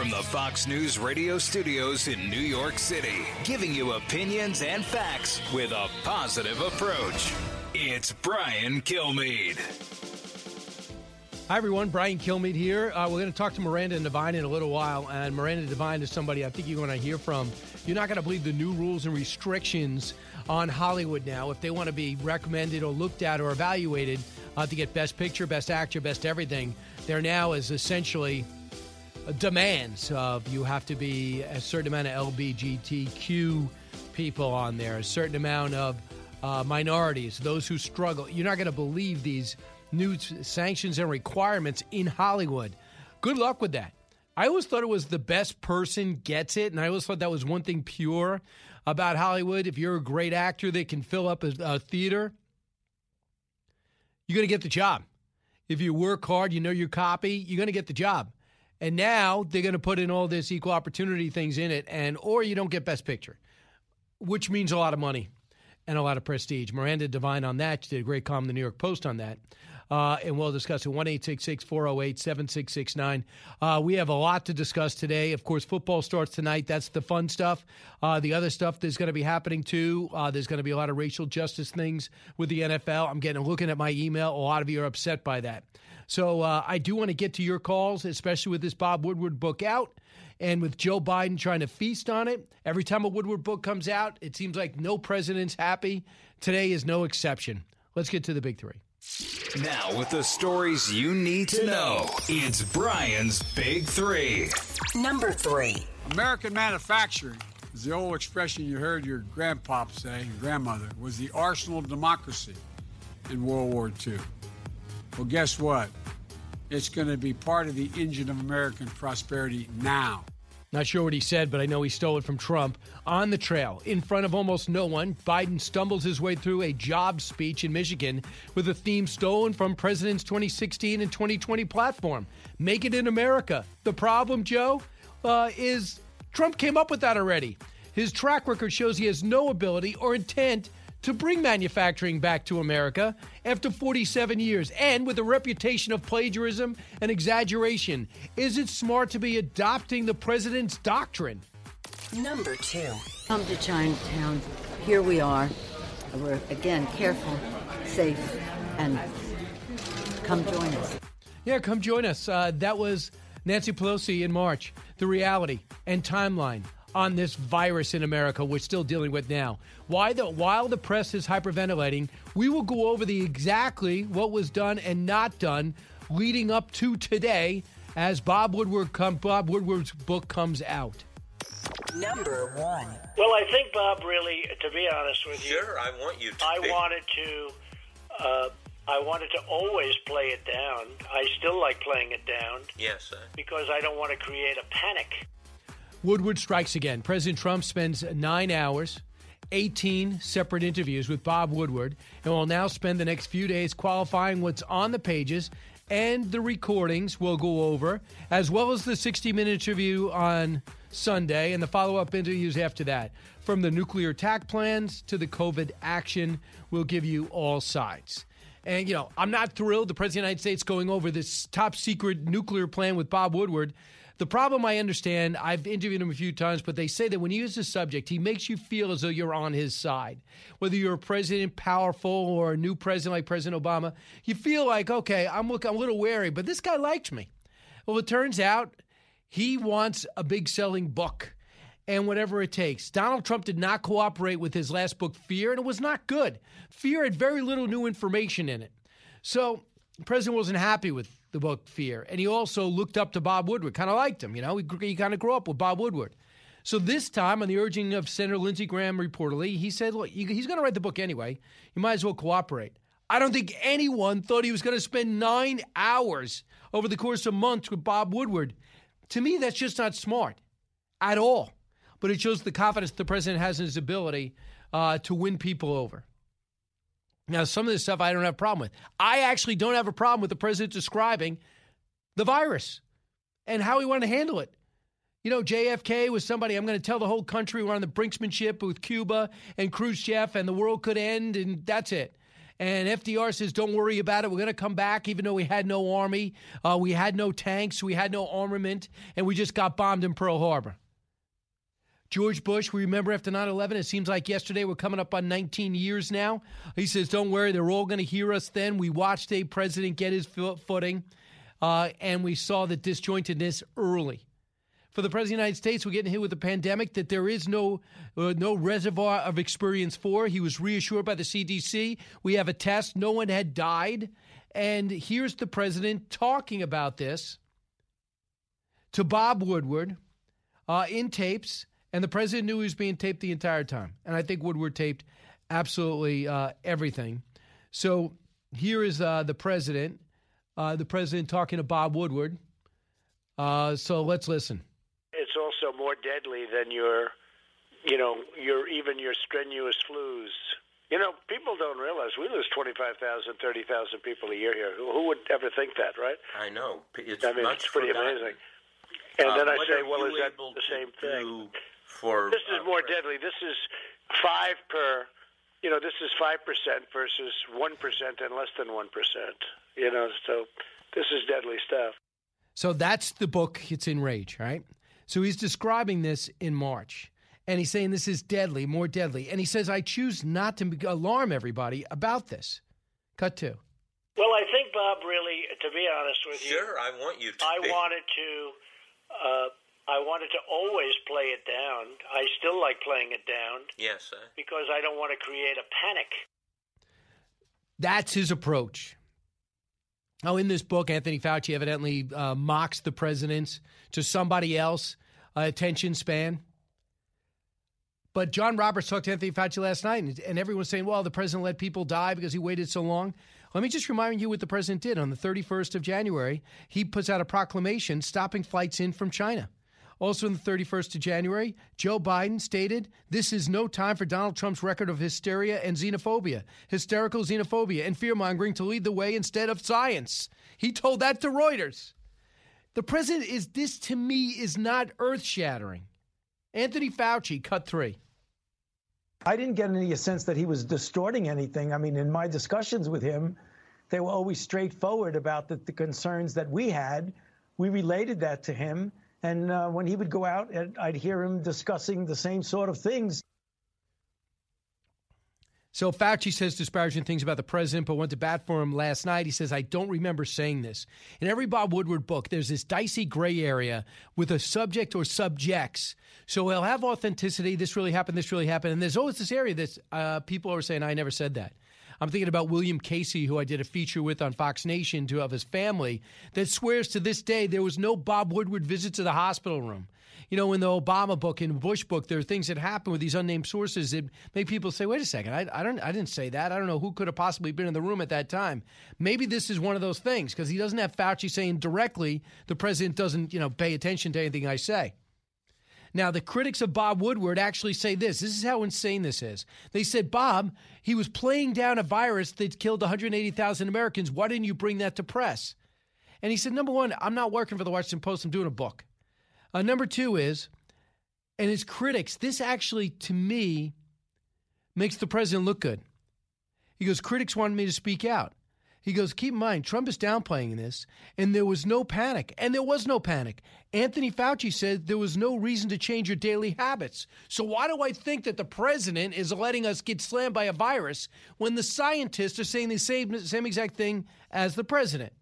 From the Fox News radio studios in New York City, giving you opinions and facts with a positive approach. It's Brian Kilmeade. Hi, everyone. Brian Kilmeade here. Uh, we're going to talk to Miranda Devine in a little while. And Miranda Devine is somebody I think you're going to hear from. You're not going to believe the new rules and restrictions on Hollywood now. If they want to be recommended or looked at or evaluated uh, to get Best Picture, Best Actor, Best Everything, there now is essentially demands of you have to be a certain amount of LBGTQ people on there, a certain amount of uh, minorities, those who struggle. You're not going to believe these new sanctions and requirements in Hollywood. Good luck with that. I always thought it was the best person gets it, and I always thought that was one thing pure about Hollywood. If you're a great actor that can fill up a, a theater, you're going to get the job. If you work hard, you know your copy, you're going to get the job. And now they're going to put in all this equal opportunity things in it, and or you don't get Best Picture, which means a lot of money and a lot of prestige. Miranda Devine on that. She did a great column in the New York Post on that. Uh, and we'll discuss it. 1 408 7669. Uh, we have a lot to discuss today. Of course, football starts tonight. That's the fun stuff. Uh, the other stuff that's going to be happening too. Uh, there's going to be a lot of racial justice things with the NFL. I'm getting looking at my email. A lot of you are upset by that. So uh, I do want to get to your calls, especially with this Bob Woodward book out. And with Joe Biden trying to feast on it, every time a Woodward book comes out, it seems like no president's happy. Today is no exception. Let's get to the big three. Now, with the stories you need to know, it's Brian's Big Three. Number three. American manufacturing is the old expression you heard your grandpop say, your grandmother, was the arsenal of democracy in World War II. Well, guess what? It's going to be part of the engine of American prosperity now. Not sure what he said, but I know he stole it from Trump. On the trail, in front of almost no one, Biden stumbles his way through a job speech in Michigan with a theme stolen from President's 2016 and 2020 platform Make it in America. The problem, Joe, uh, is Trump came up with that already. His track record shows he has no ability or intent to bring manufacturing back to America after 47 years and with a reputation of plagiarism and exaggeration. Is it smart to be adopting the president's doctrine? Number two. Come to Chinatown. Here we are. We're, again, careful, safe, and come join us. Yeah, come join us. Uh, that was Nancy Pelosi in March. The reality and timeline on this virus in America we're still dealing with now. Why the while the press is hyperventilating, we will go over the exactly what was done and not done leading up to today as Bob Woodward come, Bob Woodward's book comes out. Number one. Well, I think Bob really, to be honest with you, Sure, I want you to. I be. wanted to. Uh, I wanted to always play it down. I still like playing it down Yes, sir. because I don't want to create a panic. Woodward strikes again. President Trump spends nine hours, 18 separate interviews with Bob Woodward, and will now spend the next few days qualifying what's on the pages and the recordings we'll go over, as well as the 60 minute interview on Sunday and the follow up interviews after that. From the nuclear attack plans to the COVID action, we'll give you all sides. And, you know, I'm not thrilled the President of the United States going over this top secret nuclear plan with Bob Woodward. The problem I understand, I've interviewed him a few times, but they say that when he uses a subject, he makes you feel as though you're on his side. Whether you're a president powerful or a new president like President Obama, you feel like, okay, I'm, look, I'm a little wary, but this guy likes me. Well, it turns out he wants a big selling book and whatever it takes. Donald Trump did not cooperate with his last book, Fear, and it was not good. Fear had very little new information in it. So the president wasn't happy with the book Fear. And he also looked up to Bob Woodward, kind of liked him. You know, he, he kind of grew up with Bob Woodward. So this time, on the urging of Senator Lindsey Graham, reportedly, he said, look, he's going to write the book anyway. You might as well cooperate. I don't think anyone thought he was going to spend nine hours over the course of months with Bob Woodward. To me, that's just not smart at all. But it shows the confidence the president has in his ability uh, to win people over. Now, some of this stuff I don't have a problem with. I actually don't have a problem with the president describing the virus and how he wanted to handle it. You know, JFK was somebody, I'm going to tell the whole country we're on the brinksmanship with Cuba and Khrushchev and the world could end and that's it. And FDR says, don't worry about it. We're going to come back, even though we had no army, uh, we had no tanks, we had no armament, and we just got bombed in Pearl Harbor. George Bush, we remember after 9 11, it seems like yesterday, we're coming up on 19 years now. He says, Don't worry, they're all going to hear us then. We watched a president get his footing, uh, and we saw the disjointedness early. For the President of the United States, we're getting hit with a pandemic that there is no, uh, no reservoir of experience for. He was reassured by the CDC. We have a test, no one had died. And here's the president talking about this to Bob Woodward uh, in tapes and the president knew he was being taped the entire time. And I think Woodward taped absolutely uh, everything. So here is uh, the president, uh, the president talking to Bob Woodward. Uh, so let's listen. It's also more deadly than your, you know, your even your strenuous flus. You know, people don't realize we lose 25,000, 30,000 people a year here. Who, who, would ever think that, right? I know. It's I mean, it's pretty forgotten. amazing. And Uh, then I say, well, you is that the same thing? Do For This is uh, more for- deadly. This is five per. You know, this is five percent versus one percent and less than one percent. You know, so this is deadly stuff. So that's the book. It's in Rage, right? So he's describing this in March. And he's saying this is deadly, more deadly. And he says, I choose not to alarm everybody about this. Cut two. Well, I think Bob really, to be honest with you, Sure, I want you to. I be. wanted to. Uh, I wanted to always play it down. I still like playing it down Yes, uh, because I don't want to create a panic. That's his approach. Oh, in this book, Anthony Fauci evidently uh, mocks the president's to somebody else uh, attention span. But John Roberts talked to Anthony Fauci last night, and, and everyone's saying, well, the president let people die because he waited so long. Let me just remind you what the president did. On the 31st of January, he puts out a proclamation stopping flights in from China. Also, on the 31st of January, Joe Biden stated, This is no time for Donald Trump's record of hysteria and xenophobia, hysterical xenophobia, and fear mongering to lead the way instead of science. He told that to Reuters. The president is, this to me is not earth shattering. Anthony Fauci, cut three. I didn't get any sense that he was distorting anything. I mean, in my discussions with him, they were always straightforward about the, the concerns that we had. We related that to him. And uh, when he would go out, I'd hear him discussing the same sort of things. So Fauci says disparaging things about the president, but went to bat for him last night. He says, I don't remember saying this. In every Bob Woodward book, there's this dicey gray area with a subject or subjects. So he'll have authenticity. This really happened. This really happened. And there's always this area that uh, people are saying, I never said that. I'm thinking about William Casey, who I did a feature with on Fox Nation to of his family, that swears to this day there was no Bob Woodward visit to the hospital room. You know, in the Obama book and Bush book, there are things that happen with these unnamed sources that make people say, "Wait a second, I, I don't, I didn't say that. I don't know who could have possibly been in the room at that time." Maybe this is one of those things because he doesn't have Fauci saying directly the president doesn't, you know, pay attention to anything I say. Now, the critics of Bob Woodward actually say this. This is how insane this is. They said, Bob, he was playing down a virus that killed 180,000 Americans. Why didn't you bring that to press? And he said, number one, I'm not working for the Washington Post. I'm doing a book. Uh, number two is, and his critics, this actually, to me, makes the president look good. He goes, critics wanted me to speak out. He goes, keep in mind, Trump is downplaying this, and there was no panic. And there was no panic. Anthony Fauci said there was no reason to change your daily habits. So why do I think that the president is letting us get slammed by a virus when the scientists are saying the same, same exact thing as the president?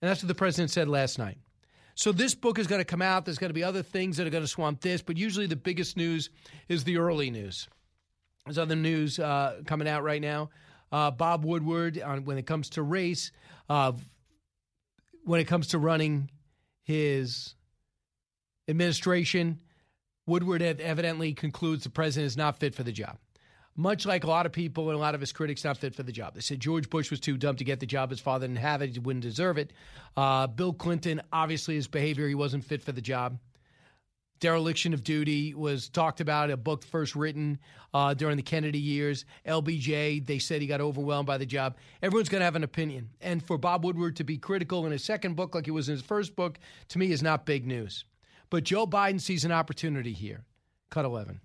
And that's what the president said last night. So this book is going to come out. There's going to be other things that are going to swamp this, but usually the biggest news is the early news. There's other news uh, coming out right now. Uh, Bob Woodward, on, when it comes to race, uh, when it comes to running his administration, Woodward ev- evidently concludes the president is not fit for the job. much like a lot of people and a lot of his critics, not fit for the job. They said George Bush was too dumb to get the job. His father didn't have it. He wouldn't deserve it. Uh, Bill Clinton, obviously, his behavior, he wasn't fit for the job. Dereliction of duty was talked about, a book first written uh, during the Kennedy years. LBJ, they said he got overwhelmed by the job. Everyone's going to have an opinion. And for Bob Woodward to be critical in his second book, like he was in his first book, to me is not big news. But Joe Biden sees an opportunity here. Cut 11.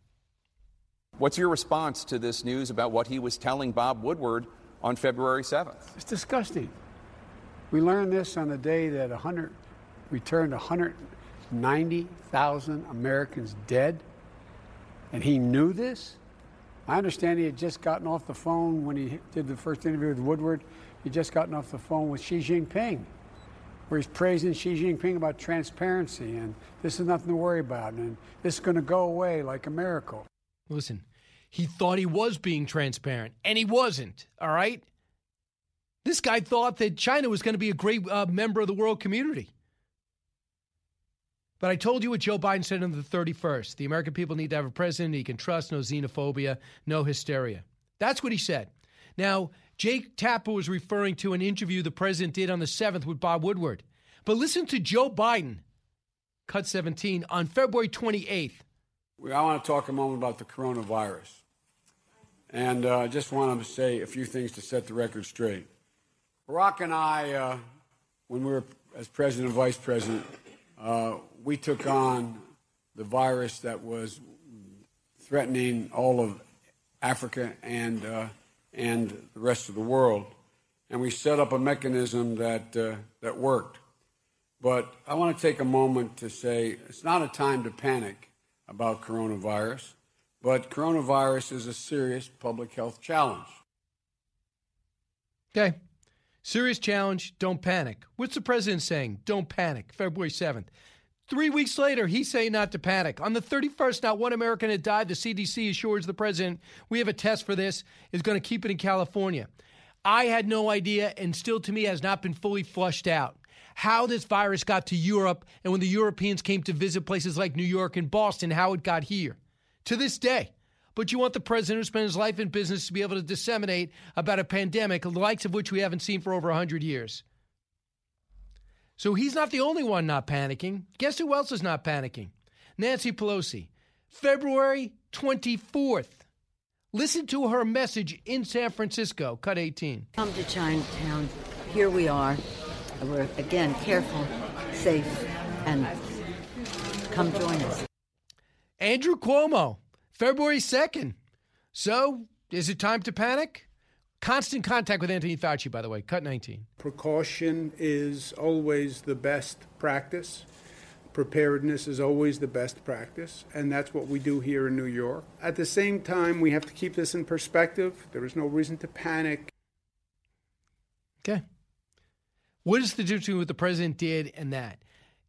What's your response to this news about what he was telling Bob Woodward on February 7th? It's disgusting. We learned this on the day that 100 returned 190,000 Americans dead, and he knew this. I understand he had just gotten off the phone when he did the first interview with Woodward. He'd just gotten off the phone with Xi Jinping, where he's praising Xi Jinping about transparency and this is nothing to worry about and this is going to go away like a miracle. Listen, he thought he was being transparent, and he wasn't, all right? This guy thought that China was going to be a great uh, member of the world community. But I told you what Joe Biden said on the 31st. The American people need to have a president he can trust, no xenophobia, no hysteria. That's what he said. Now, Jake Tapper was referring to an interview the president did on the 7th with Bob Woodward. But listen to Joe Biden, cut 17, on February 28th. I want to talk a moment about the coronavirus. And uh, I just want to say a few things to set the record straight. Barack and I, uh, when we were as president and vice president, uh, we took on the virus that was threatening all of Africa and, uh, and the rest of the world. And we set up a mechanism that, uh, that worked. But I want to take a moment to say it's not a time to panic about coronavirus, but coronavirus is a serious public health challenge. Okay. Serious challenge. Don't panic. What's the president saying? Don't panic. February 7th. Three weeks later, he's saying not to panic. On the 31st, not one American had died. The CDC assures the president we have a test for this, is going to keep it in California. I had no idea, and still to me has not been fully flushed out, how this virus got to Europe and when the Europeans came to visit places like New York and Boston, how it got here to this day. But you want the president who spent his life in business to be able to disseminate about a pandemic, the likes of which we haven't seen for over 100 years. So he's not the only one not panicking. Guess who else is not panicking? Nancy Pelosi. February 24th. Listen to her message in San Francisco, cut 18. Come to Chinatown. Here we are. We're, again, careful, safe, and come join us. Andrew Cuomo, February 2nd. So, is it time to panic? Constant contact with Anthony Fauci, by the way, cut 19. Precaution is always the best practice. Preparedness is always the best practice, and that's what we do here in New York. At the same time, we have to keep this in perspective. There is no reason to panic. Okay. What is the difference between what the president did and that?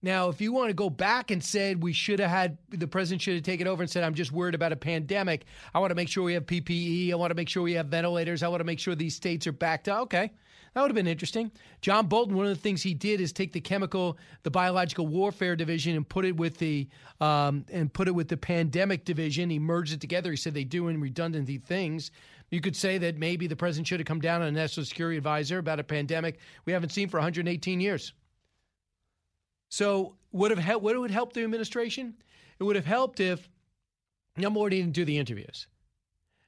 Now, if you want to go back and said we should have had the president should have taken over and said, I'm just worried about a pandemic. I want to make sure we have PPE. I want to make sure we have ventilators. I want to make sure these states are backed up. Okay. That would have been interesting. John Bolton, one of the things he did is take the chemical, the biological warfare division, and put it with the um, and put it with the pandemic division. He merged it together. He said they do in redundant things. You could say that maybe the president should have come down on a national security advisor about a pandemic we haven't seen for 118 years. So would have helped, what would help the administration? It would have helped if number one, didn't do the interviews.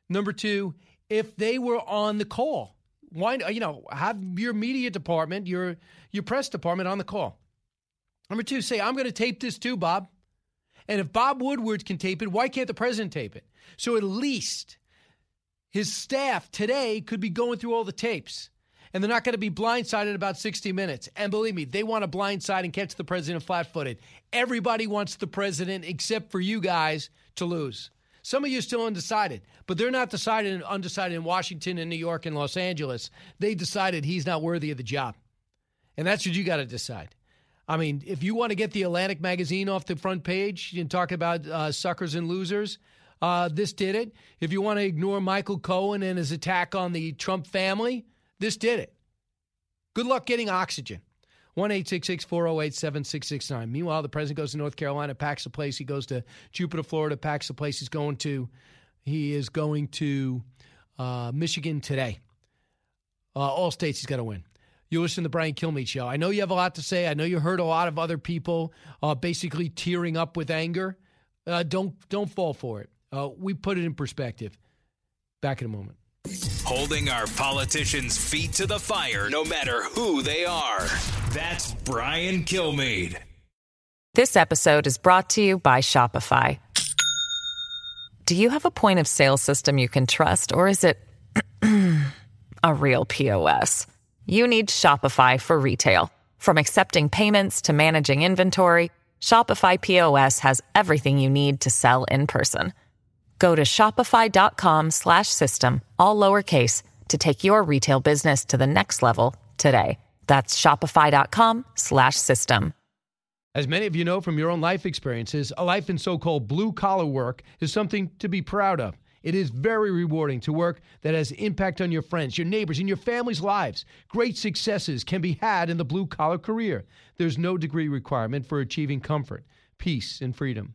Number two, if they were on the call. Why you know, have your media department, your your press department on the call. Number two, say, I'm gonna tape this too, Bob. And if Bob Woodward can tape it, why can't the president tape it? So at least his staff today could be going through all the tapes and they're not going to be blindsided about 60 minutes. And believe me, they want to blindside and catch the president flat footed. Everybody wants the president, except for you guys, to lose. Some of you are still undecided, but they're not decided and undecided in Washington and New York and Los Angeles. They decided he's not worthy of the job. And that's what you got to decide. I mean, if you want to get the Atlantic magazine off the front page and talk about uh, suckers and losers, uh, this did it. If you want to ignore Michael Cohen and his attack on the Trump family, this did it. Good luck getting oxygen. 1 408 7669. Meanwhile, the president goes to North Carolina, packs a place. He goes to Jupiter, Florida, packs a place. He's going to He is going to uh, Michigan today. Uh, all states he's got to win. You listen to the Brian Kilmeade show. I know you have a lot to say. I know you heard a lot of other people uh, basically tearing up with anger. Uh, don't don't fall for it. Uh, we put it in perspective. Back in a moment. Holding our politicians' feet to the fire, no matter who they are. That's Brian Kilmeade. This episode is brought to you by Shopify. Do you have a point of sale system you can trust, or is it a real POS? You need Shopify for retail. From accepting payments to managing inventory, Shopify POS has everything you need to sell in person. Go to shopify.com slash system, all lowercase, to take your retail business to the next level today. That's shopify.com slash system. As many of you know from your own life experiences, a life in so called blue collar work is something to be proud of. It is very rewarding to work that has impact on your friends, your neighbors, and your family's lives. Great successes can be had in the blue collar career. There's no degree requirement for achieving comfort, peace, and freedom.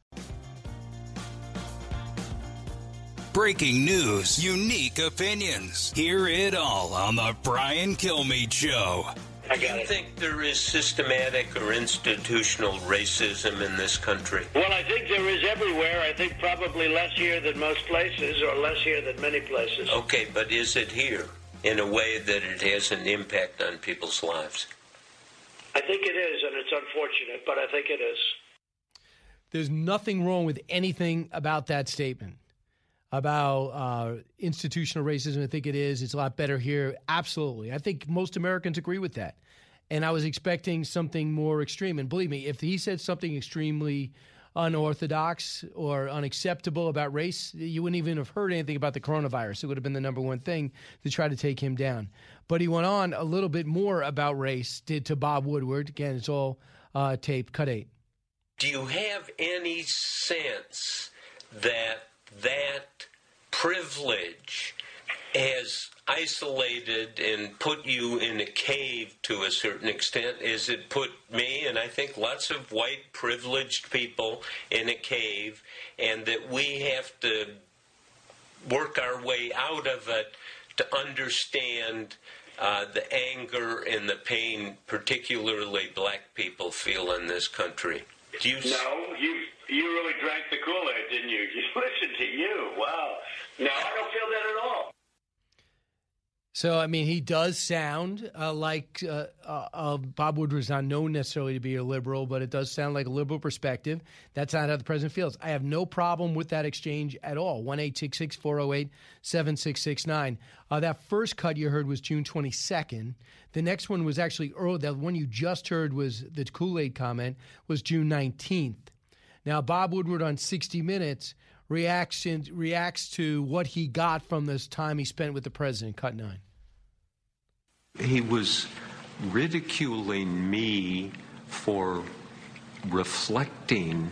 Breaking news, unique opinions. Hear it all on The Brian Kilmeade Show. I Do you think there is systematic or institutional racism in this country? Well, I think there is everywhere. I think probably less here than most places, or less here than many places. Okay, but is it here in a way that it has an impact on people's lives? I think it is, and it's unfortunate, but I think it is. There's nothing wrong with anything about that statement about uh, institutional racism. I think it is. It's a lot better here. Absolutely. I think most Americans agree with that. And I was expecting something more extreme. And believe me, if he said something extremely unorthodox or unacceptable about race, you wouldn't even have heard anything about the coronavirus. It would have been the number one thing to try to take him down. But he went on a little bit more about race, did to Bob Woodward. Again, it's all uh, tape, cut eight. Do you have any sense that that privilege has isolated and put you in a cave to a certain extent as it put me and I think lots of white privileged people in a cave, and that we have to work our way out of it to understand uh, the anger and the pain, particularly black people feel in this country. Do you No, you you really drank the Kool Aid, didn't you? You listen to you. Wow. No, I don't feel that at all. So, I mean, he does sound uh, like uh, uh, uh, Bob Woodward is not known necessarily to be a liberal, but it does sound like a liberal perspective. That's not how the president feels. I have no problem with that exchange at all. 1 408 7669. Uh, that first cut you heard was June 22nd. The next one was actually early. The one you just heard was the Kool Aid comment was June 19th. Now, Bob Woodward on 60 Minutes reacts reacts to what he got from this time he spent with the president. Cut nine. He was ridiculing me for reflecting.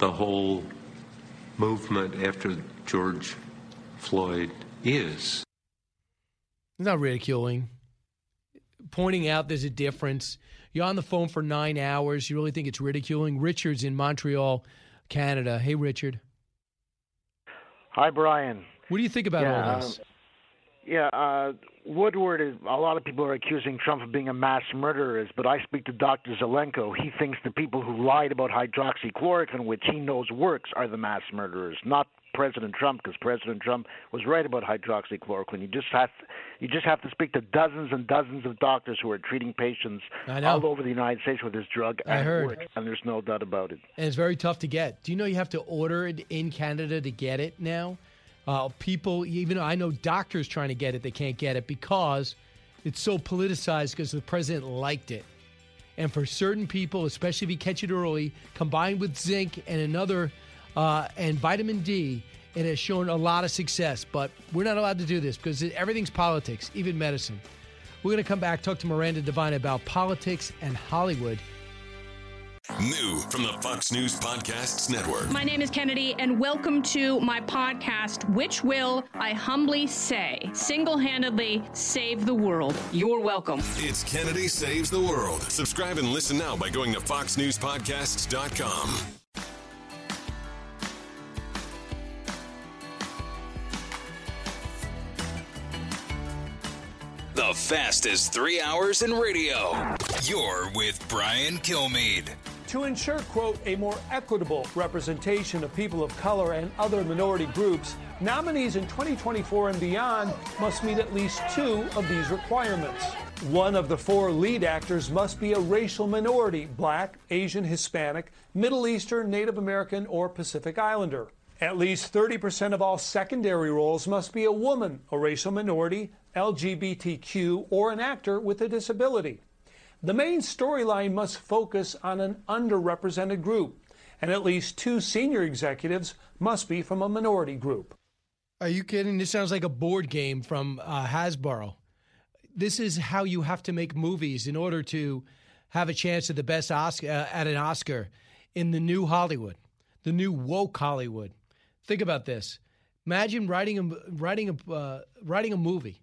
the whole movement after George Floyd is. It's not ridiculing. Pointing out there's a difference. You're on the phone for nine hours. You really think it's ridiculing? Richard's in Montreal, Canada. Hey, Richard. Hi, Brian. What do you think about yeah, all this? um, yeah, uh, Woodward is. A lot of people are accusing Trump of being a mass murderer, but I speak to Dr. Zelenko. He thinks the people who lied about hydroxychloroquine, which he knows works, are the mass murderers, not President Trump, because President Trump was right about hydroxychloroquine. You just have you just have to speak to dozens and dozens of doctors who are treating patients all over the United States with this drug. I and heard. works, and there's no doubt about it. and it's very tough to get. Do you know you have to order it in Canada to get it now? Uh, people, even I know doctors trying to get it, they can't get it because it's so politicized because the president liked it. And for certain people, especially if you catch it early, combined with zinc and another uh, and vitamin D, it has shown a lot of success. But we're not allowed to do this because everything's politics, even medicine. We're going to come back, talk to Miranda Devine about politics and Hollywood. New from the Fox News Podcasts Network. My name is Kennedy, and welcome to my podcast, which will, I humbly say, single handedly save the world. You're welcome. It's Kennedy Saves the World. Subscribe and listen now by going to foxnewspodcasts.com. The fastest three hours in radio. You're with Brian Kilmeade. To ensure, quote, a more equitable representation of people of color and other minority groups, nominees in 2024 and beyond must meet at least two of these requirements. One of the four lead actors must be a racial minority black, Asian, Hispanic, Middle Eastern, Native American, or Pacific Islander. At least 30% of all secondary roles must be a woman, a racial minority, LGBTQ, or an actor with a disability. The main storyline must focus on an underrepresented group, and at least two senior executives must be from a minority group. Are you kidding? This sounds like a board game from uh, Hasbro. This is how you have to make movies in order to have a chance at the best Oscar uh, at an Oscar in the new Hollywood, the new woke Hollywood. Think about this. Imagine writing a writing a uh, writing a movie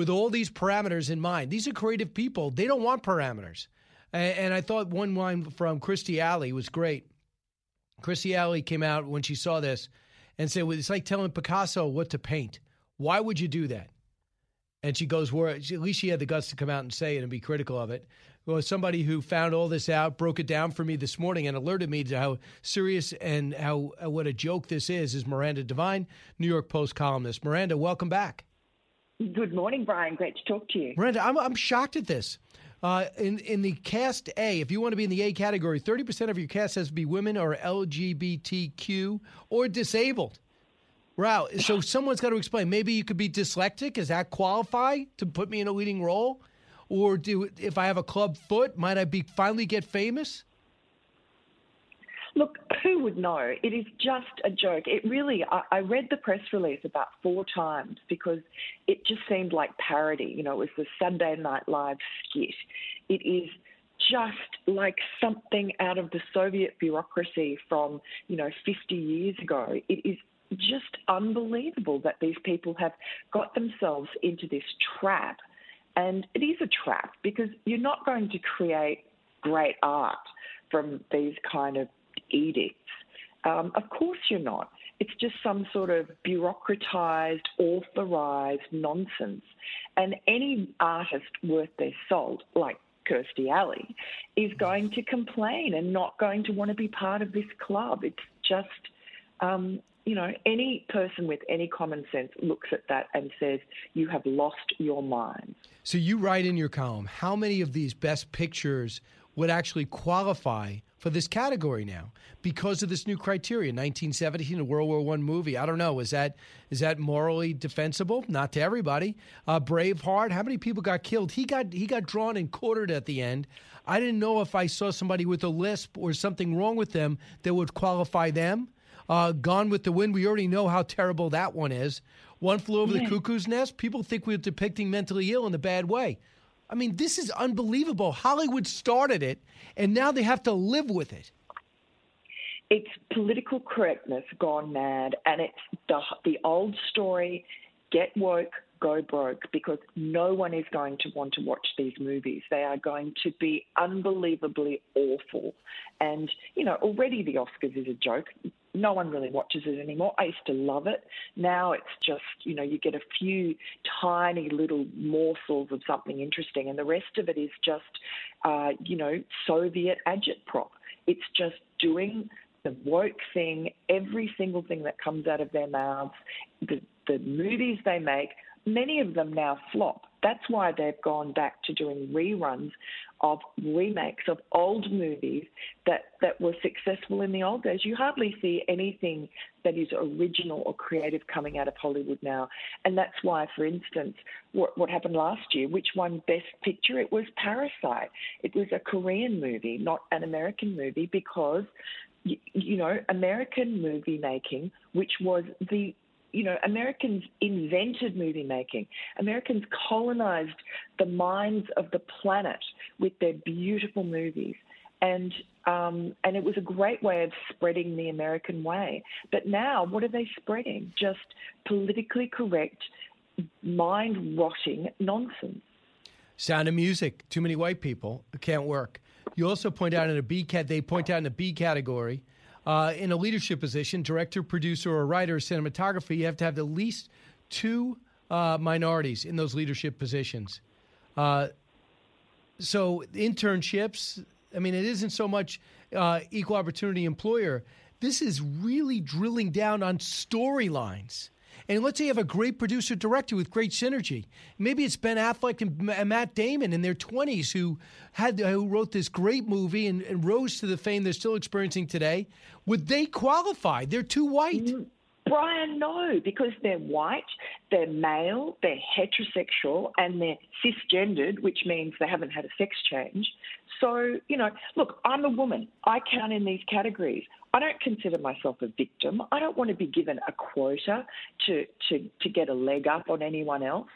with all these parameters in mind. These are creative people. They don't want parameters. And, and I thought one line from Kirstie Alley was great. Kirstie Alley came out when she saw this and said, well, "It's like telling Picasso what to paint. Why would you do that?" And she goes, "Where she, at least she had the guts to come out and say it and be critical of it." Well, somebody who found all this out broke it down for me this morning and alerted me to how serious and how what a joke this is. Is Miranda Devine, New York Post columnist. Miranda, welcome back. Good morning, Brian. Great to talk to you. Miranda, I'm, I'm shocked at this. Uh, in in the cast A, if you want to be in the A category, 30% of your cast has to be women or LGBTQ or disabled. Wow. So someone's got to explain. Maybe you could be dyslexic. Does that qualify to put me in a leading role? Or do if I have a club foot, might I be finally get famous? Look, who would know? It is just a joke. It really, I, I read the press release about four times because it just seemed like parody. You know, it was the Sunday Night Live skit. It is just like something out of the Soviet bureaucracy from, you know, 50 years ago. It is just unbelievable that these people have got themselves into this trap. And it is a trap because you're not going to create great art from these kind of edicts. Um, of course you're not. It's just some sort of bureaucratized, authorized nonsense. And any artist worth their salt, like Kirstie Alley, is going to complain and not going to want to be part of this club. It's just, um, you know, any person with any common sense looks at that and says, you have lost your mind. So you write in your column how many of these best pictures would actually qualify for this category now because of this new criteria. 1917 a world war one movie. I don't know. Is that is that morally defensible? Not to everybody. Uh, braveheart how many people got killed? He got he got drawn and quartered at the end. I didn't know if i saw somebody with a lisp or something wrong with them that would qualify them. Uh, gone with the wind we already know how terrible that one is. One flew over Yeah. the cuckoo's nest people think we're depicting mentally ill in a bad way I mean, this is unbelievable. Hollywood started it, and now they have to live with it. it's political correctness gone mad, and it's the the old story: get woke, go broke because no one is going to want to watch these movies. They are going to be unbelievably awful. And, you know, already the Oscars is a joke. No one really watches it anymore. I used to love it. Now it's just, you know, you get a few tiny little morsels of something interesting, and the rest of it is just, uh, you know, Soviet agitprop. It's just doing the woke thing, every single thing that comes out of their mouths, the, the movies they make, many of them now flop. That's why they've gone back to doing reruns of remakes of old movies that, that were successful in the old days. You hardly see anything that is original or creative coming out of Hollywood now. And that's why, for instance, what, what happened last year, which won Best Picture? It was Parasite. It was a Korean movie, not an American movie, because you know, American movie making, which was the you know, Americans invented movie making. Americans colonized the minds of the planet with their beautiful movies. And um, and it was a great way of spreading the American way. But now, what are they spreading? Just politically correct, mind rotting nonsense. Sound of Music. Too many white people. It can't work. You also point out in a B cat. They point out in a B category uh, in a leadership position, director, producer, or writer, cinematography, you have to have at least two uh, minorities in those leadership positions. Uh, so internships, I mean, it isn't so much uh, equal opportunity employer. This is really drilling down on storylines. And let's say you have a great producer director with great synergy. Maybe it's Ben Affleck and Matt Damon in their 20s who had who wrote this great movie and, and rose to the fame they're still experiencing today. Would they qualify? They're too white. Mm-hmm. Brian, no, because they're white, they're male, they're heterosexual, and they're cisgendered, which means they haven't had a sex change. So, you know, look, I'm a woman. I count in these categories. I don't consider myself a victim. I don't want to be given a quota to, to, to get a leg up on anyone else.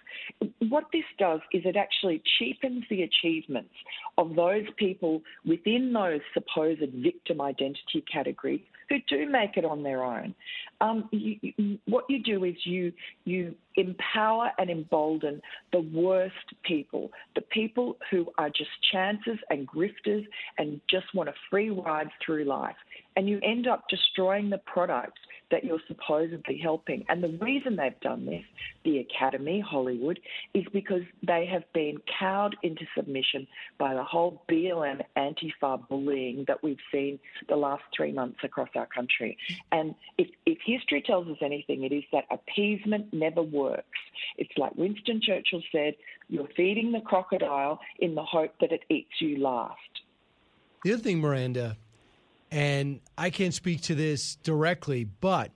What this does is it actually cheapens the achievements of those people within those supposed victim identity categories who do make it on their own. Um, you, you, what you do is you you empower and embolden the worst people, the people who are just chances and grifters and just want a free ride through life. And you end up destroying the product that you're supposedly helping. And the reason they've done this, the Academy, Hollywood, is because they have been cowed into submission by the whole BLM Antifa bullying that we've seen the last three months across our country. And if, if history tells us anything, it is that appeasement never works. It's like Winston Churchill said you're feeding the crocodile in the hope that it eats you last. The other thing, Miranda, and I can't speak to this directly, but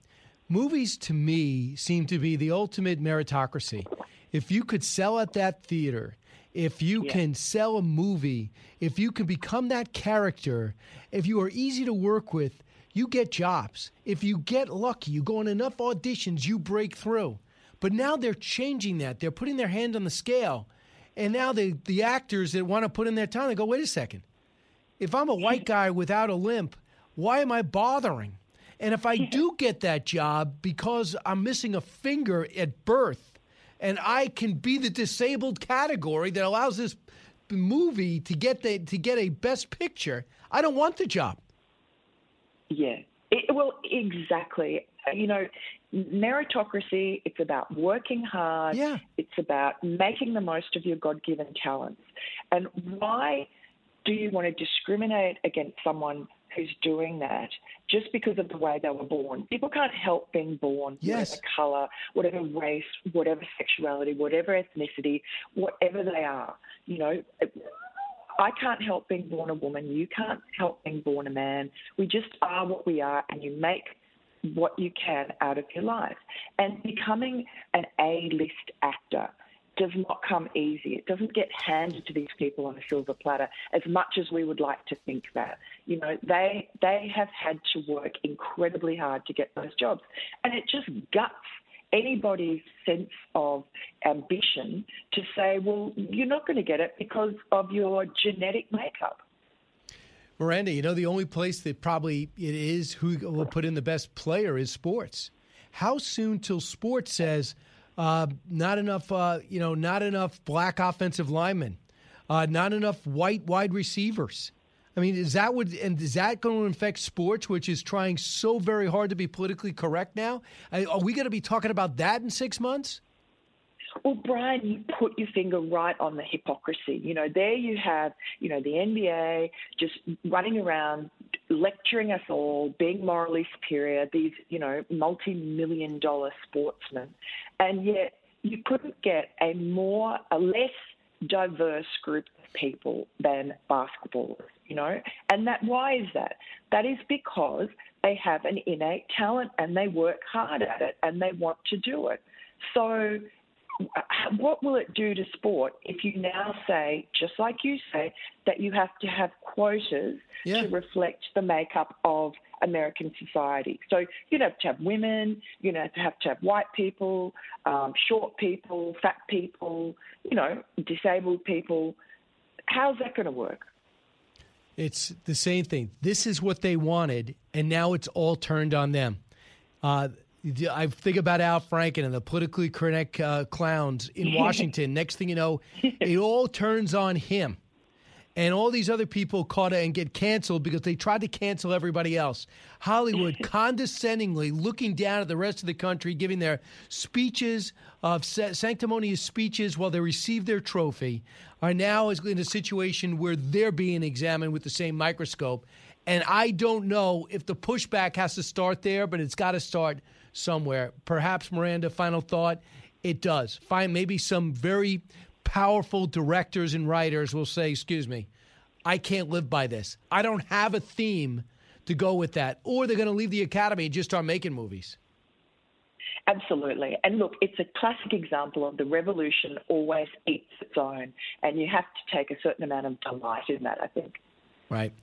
movies to me seem to be the ultimate meritocracy. If you could sell at that theater, if you yeah. can sell a movie, if you can become that character, if you are easy to work with, you get jobs. If you get lucky, you go on enough auditions, you break through. But now they're changing that. They're putting their hand on the scale. And now the, the actors that want to put in their time, they go, wait a second. If I'm a white mm-hmm. guy without a limp why am I bothering? And if I do get that job because I'm missing a finger at birth and I can be the disabled category that allows this movie to get the to get a best picture, I don't want the job. Yeah. It, well, exactly. You know, meritocracy, it's about working hard. Yeah. It's about making the most of your God given talents. And why do you want to discriminate against someone who's doing that just because of the way they were born. People can't help being born, yes. whatever colour, whatever race, whatever sexuality, whatever ethnicity, whatever they are. You know, I can't help being born a woman. You can't help being born a man. We just are what we are, and you make what you can out of your life. And becoming an A list actor does not come easy. It doesn't get handed to these people on a silver platter as much as we would like to think that. You know, they they have had to work incredibly hard to get those jobs. And it just guts anybody's sense of ambition to say, well, you're not going to get it because of your genetic makeup. Miranda, you know, the only place that probably it is who will put in the best player is sports. How soon till sports says, Uh, not enough, uh, you know, not enough black offensive linemen, uh, not enough white wide receivers. I mean, is that what, and is that going to affect sports, which is trying so very hard to be politically correct now? Are we going to be talking about that in six months? Well, Brian, you put your finger right on the hypocrisy. You know, there you have, you know, the NBA just running around lecturing us all, being morally superior, these, you know, multi million dollar sportsmen. And yet you couldn't get a more, a less diverse group of people than basketballers, you know? And that, why is that? That is because they have an innate talent and they work hard at it and they want to do it. So, what will it do to sport if you now say, just like you say, that you have to have quotas yeah. to reflect the makeup of American society? So you'd have to have women, you know, have to have white people, um, short people, fat people, you know, disabled people. How's that going to work? It's the same thing. This is what they wanted, and now it's all turned on them. Uh, I think about Al Franken and the politically correct uh, clowns in Washington. Next thing you know, it all turns on him. And all these other people caught it and get canceled because they tried to cancel everybody else. Hollywood condescendingly looking down at the rest of the country, giving their speeches of sanctimonious speeches while they receive their trophy, are now in a situation where they're being examined with the same microscope. And I don't know if the pushback has to start there, but it's got to start somewhere. Perhaps, Miranda, final thought, it does. Find maybe some very powerful directors and writers will say, excuse me, I can't live by this. I don't have a theme to go with that. Or they're going to leave the academy and just start making movies. Absolutely. And look, it's a classic example of the revolution always eats its own. And you have to take a certain amount of delight in that, I think. Right.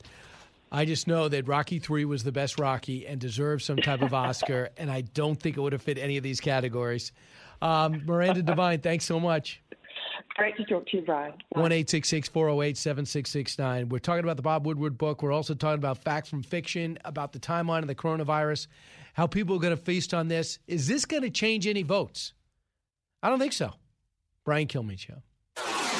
I just know that Rocky Three was the best Rocky and deserved some type of Oscar, and I don't think it would have fit any of these categories. Um, Miranda Devine, thanks so much. Great to talk to you, Brian. One eight six six four zero eight seven six six nine. We're talking about the Bob Woodward book. We're also talking about facts from fiction, about the timeline of the coronavirus, how people are going to feast on this. Is this going to change any votes? I don't think so. Brian Kilmeade Show.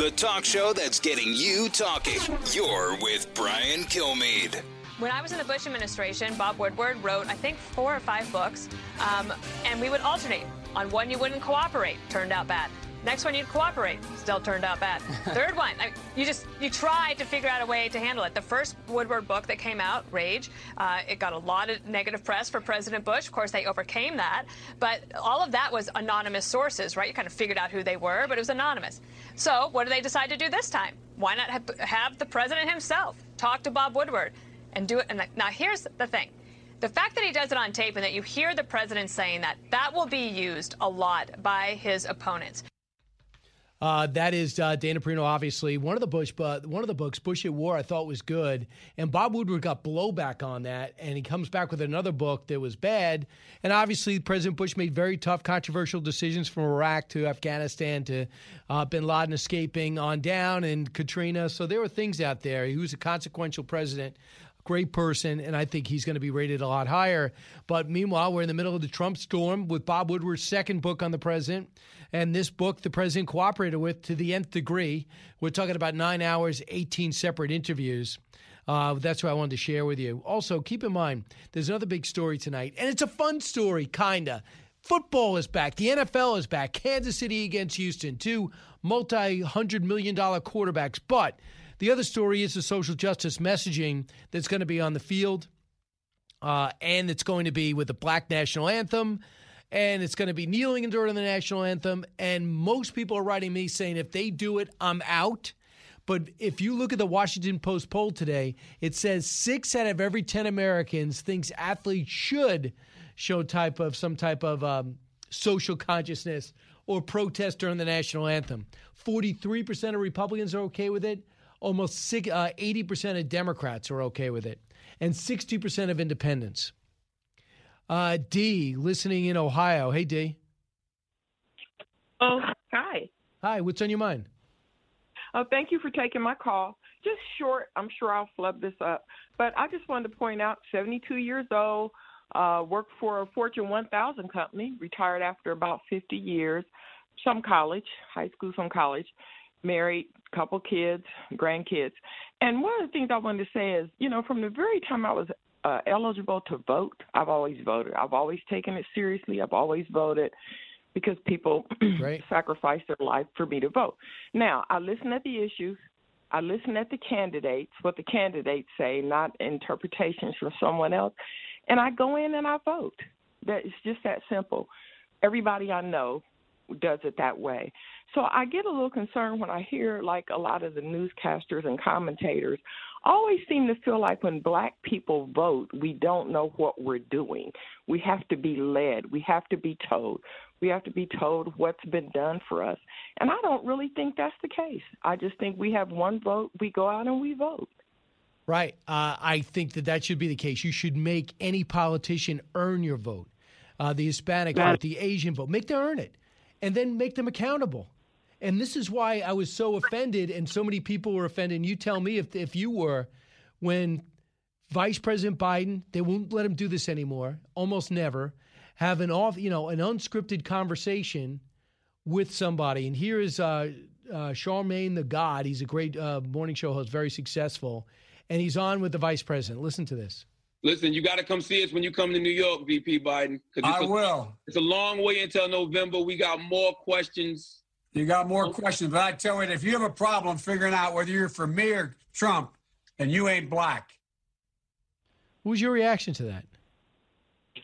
The talk show that's getting you talking. You're with Brian Kilmeade. When I was in the Bush administration, Bob Woodward wrote, I think, four or five books, um, and we would alternate. On one, you wouldn't cooperate, turned out bad. Next one, you'd cooperate. Still turned out bad. Third one, you just you tried to figure out a way to handle it. The first Woodward book that came out, Rage, uh, it got a lot of negative press for President Bush. Of course, they overcame that, but all of that was anonymous sources, right? You kind of figured out who they were, but it was anonymous. So, what do they decide to do this time? Why not have, have the president himself talk to Bob Woodward and do it? And now, here's the thing. The fact that he does it on tape and that you hear the president saying that, that will be used a lot by his opponents. Uh, that is uh, Dana Perino, obviously one of the Bush, but one of the books, Bush at War, I thought was good, and Bob Woodward got blowback on that, and he comes back with another book that was bad, and obviously President Bush made very tough, controversial decisions from Iraq to Afghanistan to uh, Bin Laden escaping on down, and Katrina. So there were things out there. He was a consequential president great person, and I think he's going to be rated a lot higher. But meanwhile, we're in the middle of the Trump storm with Bob Woodward's second book on the president. And this book, the president cooperated with to the nth degree. We're talking about nine hours, 18 separate interviews. Uh, that's what I wanted to share with you. Also, keep in mind, there's another big story tonight, and it's a fun story, kinda. Football is back. The NFL is back. Kansas City against Houston, two multi hundred million dollar quarterbacks. But the other story is the social justice messaging that's going to be on the field, uh, and it's going to be with the Black National Anthem and it's going to be kneeling during the national anthem. And most people are writing me saying if they do it, I'm out. But if you look at the Washington Post poll today, it says six out of every ten Americans thinks athletes should show type of some type of um, social consciousness or protest during the national anthem. 43% of Republicans are okay with it. Almost uh, 80% of Democrats are okay with it. And 60% of independents. Uh, D, listening in Ohio. Hey, D. Oh, hi. Hi, what's on your mind? Uh, thank you for taking my call. Just short, I'm sure I'll flub this up, but I just wanted to point out 72 years old, uh, worked for a Fortune 1000 company, retired after about 50 years, some college, high school, some college, married, couple kids, grandkids. And one of the things I wanted to say is, you know, from the very time I was uh, eligible to vote, I've always voted. I've always taken it seriously. I've always voted because people right. sacrifice their life for me to vote. Now, I listen at the issues. I listen at the candidates, what the candidates say, not interpretations from someone else. And I go in and I vote. That it's just that simple. Everybody I know does it that way. So I get a little concerned when I hear like a lot of the newscasters and commentators always seem to feel like when black people vote, we don't know what we're doing. We have to be led. We have to be told. We have to be told what's been done for us. And I don't really think that's the case. I just think we have one vote, we go out and we vote. Right. Uh, I think that that should be the case. You should make any politician earn your vote. Uh, the Hispanic vote, the Asian vote, make them earn it, and then make them accountable. And this is why I was so offended, and so many people were offended. And you tell me if if you were, when Vice President Biden, they won't let him do this anymore, almost never, have an off, you know, an unscripted conversation with somebody. And here is uh, uh, Charlamagne the God. He's a great uh, morning show host, very successful, and he's on with the Vice President. Listen to this. Listen, you got to come see us when you come to New York, VP Biden. 'cause it's I a- will. It's a long way until November. We got more questions. You got more questions, but I tell you, if you have a problem figuring out whether you're for me or Trump, then you ain't black. What was your reaction to that?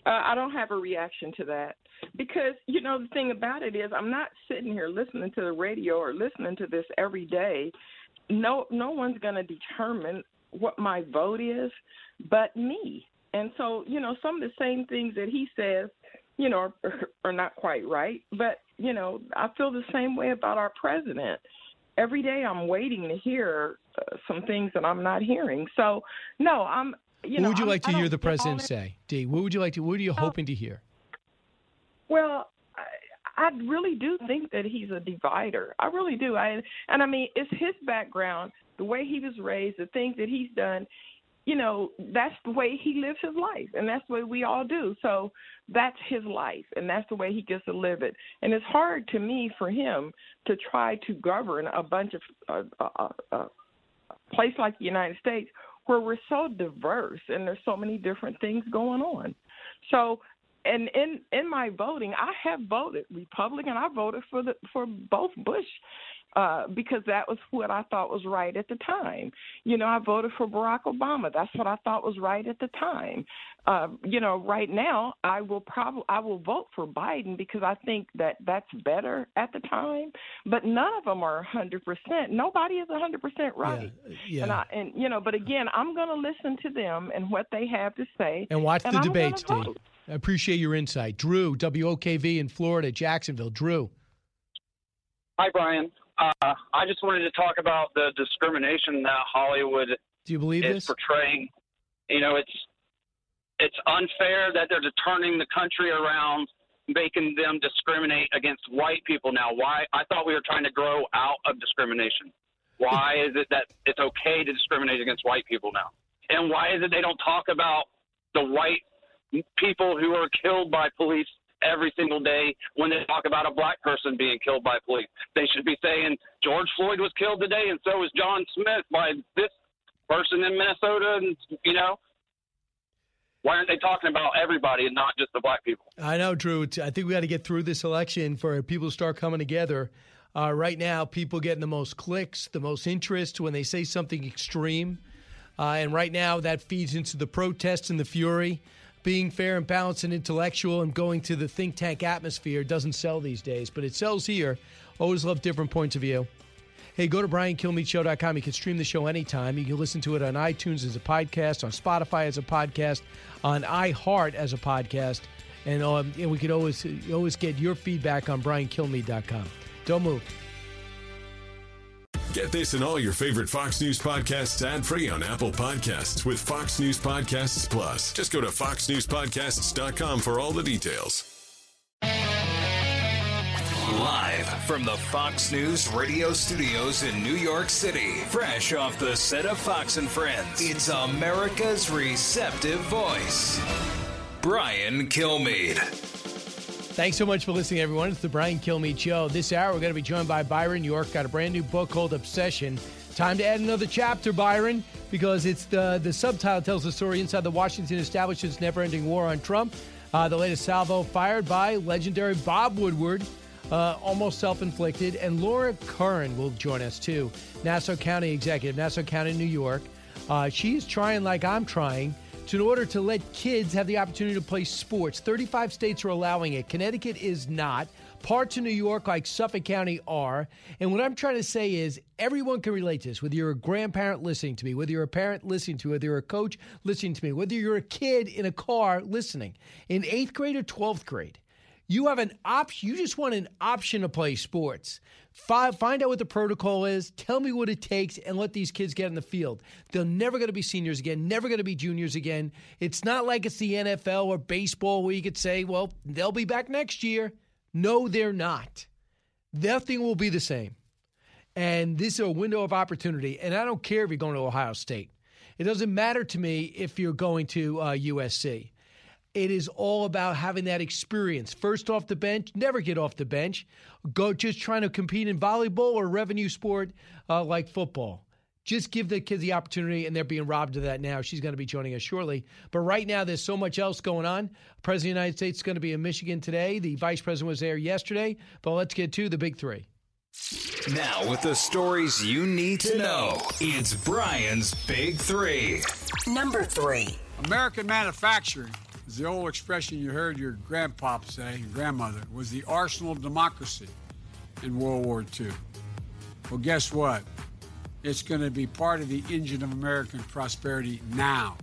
Uh, I don't have a reaction to that because you know the thing about it is I'm not sitting here listening to the radio or listening to this every day. No, no one's going to determine what my vote is, but me. And so you know some of the same things that he says, you know, are, are not quite right. But you know I feel the same way about our president. Every day I'm waiting to hear uh, some things that I'm not hearing. So no, I'm. You what know, would you I'm- like to hear the president say, D? What would you like to? What are you Oh. hoping to hear? Well, I, I really do think that he's a divider. I really do. I and I mean, it's his background, the way he was raised, the things that he's done. You know, that's the way he lives his life, and that's the way we all do. So that's his life, and that's the way he gets to live it. And it's hard to me for him to try to govern a bunch of uh, uh, a place like the United States where we're so diverse and there's so many different things going on. So and in in my voting, I have voted Republican. I voted for the for both Bush uh, because that was what I thought was right at the time. You know, I voted for Barack Obama. That's what I thought was right at the time. Uh, you know, right now I will probably I will vote for Biden because I think that that's better at the time. But none of them are hundred percent. Nobody is hundred percent right. yeah. yeah. And I and you know, but again, I'm going to listen to them and what they have to say And watch the I'm gonna debates, D. I appreciate your insight. Drew, WOKV in Florida, Jacksonville. Drew. Hi, Brian. Uh, I just wanted to talk about the discrimination that Hollywood Do you believe is this? portraying. You know, it's it's unfair that they're turning the country around, making them discriminate against white people now. Why? I thought we were trying to grow out of discrimination. Why is it that it's okay to discriminate against white people now? And why is it they don't talk about the white people who are killed by police every single day when they talk about a black person being killed by police? They should be saying George Floyd was killed today, and so was John Smith by this person in Minnesota, and you know. Why aren't they talking about everybody and not just the black people? I know, Drew. I think we got to get through this election for people to start coming together. Uh, right now, people getting the most clicks, the most interest when they say something extreme. Uh, and right now, that feeds into the protests and the fury. Being fair and balanced and intellectual and going to the think tank atmosphere doesn't sell these days, but it sells here. Always love different points of view. Hey, go to BrianKilmeadshow.com. You can stream the show anytime. You can listen to it on iTunes as a podcast, on Spotify as a podcast, on iHeart as a podcast, And, um, and we could always always get your feedback on briankilmeade.com. Don't move. Get this and all your favorite Fox News podcasts ad free on Apple Podcasts with Fox News Podcasts Plus. Just go to foxnewspodcasts.com for all the details. Live from the Fox News radio studios in New York City, fresh off the set of Fox and Friends, it's America's receptive voice, Brian Kilmeade. Thanks so much for listening, everyone. It's the Brian Kilmeade Show. This hour, we're going to be joined by Byron York. Got a brand new book called Obsession. Time to add another chapter, Byron, because it's the the subtitle tells the story inside the Washington establishment's never-ending war on Trump. Uh, the latest salvo fired by legendary Bob Woodward, uh, almost self-inflicted, and Laura Curran will join us too. Nassau County executive, Nassau County, New York. Uh, she's trying like I'm trying to, in order to let kids have the opportunity to play sports. 35 states are allowing it. Connecticut is not. Parts of New York, like Suffolk County, are. And what I'm trying to say is everyone can relate to this, whether you're a grandparent listening to me, whether you're a parent listening to me, whether you're a coach listening to me, whether you're a kid in a car listening. In eighth grade or 12th grade, you have an option. You just want an option to play sports. Find, out what the protocol is. Tell me what it takes, and let these kids get in the field. They're never going to be seniors again. Never going to be juniors again. It's not like it's the NFL or baseball where you could say, "Well, they'll be back next year." No, they're not. Nothing will be the same. And this is a window of opportunity. And I don't care if you're going to Ohio State. It doesn't matter to me if you're going to uh, USC. It is all about having that experience. First off the bench, never get off the bench. Go just trying to compete in volleyball or revenue sport uh, like football. Just give the kids the opportunity, and they're being robbed of that now. She's going to be joining us shortly. But right now, there's so much else going on. President of the United States is going to be in Michigan today. The vice president was there yesterday. But let's get to the big three. Now, with the stories you need to know, it's Brian's Big Three. Number three. American manufacturing is the old expression you heard your grandpop say, your grandmother, was the arsenal of democracy in World War II. Well, guess what? It's going to be part of the engine of American prosperity now.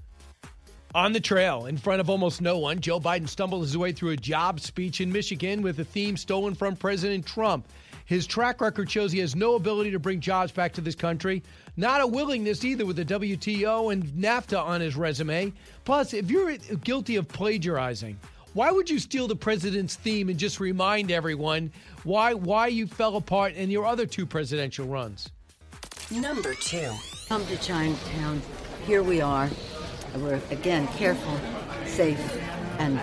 On the trail, in front of almost no one, Joe Biden stumbled his way through a job speech in Michigan with a theme stolen from President Trump. His track record shows he has no ability to bring jobs back to this country, not a willingness either with the WTO and NAFTA on his resume. Plus, if you're guilty of plagiarizing, why would you steal the president's theme and just remind everyone why why you fell apart in your other two presidential runs? Number two. Come to Chinatown. Here we are. We're again careful, safe, and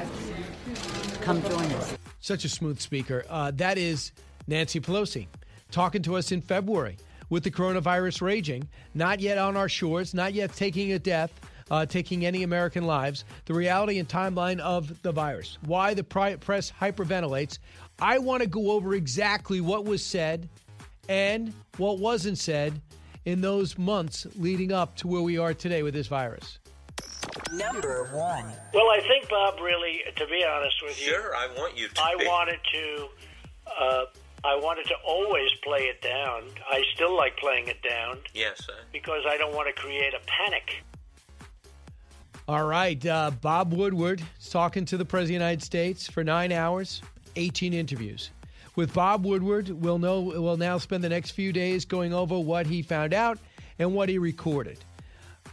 come join us. Such a smooth speaker. Uh, that is Nancy Pelosi talking to us in February with the coronavirus raging, not yet on our shores, not yet taking a death. Uh, taking any American lives, the reality and timeline of the virus, why the press hyperventilates. I want to go over exactly what was said and what wasn't said in those months leading up to where we are today with this virus. Number one. Well, I think Bob really, to be honest with you, Sure, I want you to. I be. wanted to. Uh, I wanted to always play it down. I still like playing it down Yes, sir. because I don't want to create a panic. All right. Uh, Bob Woodward is talking to the President of the United States for nine hours, 18 interviews. With Bob Woodward, we'll, know, we'll now spend the next few days going over what he found out and what he recorded.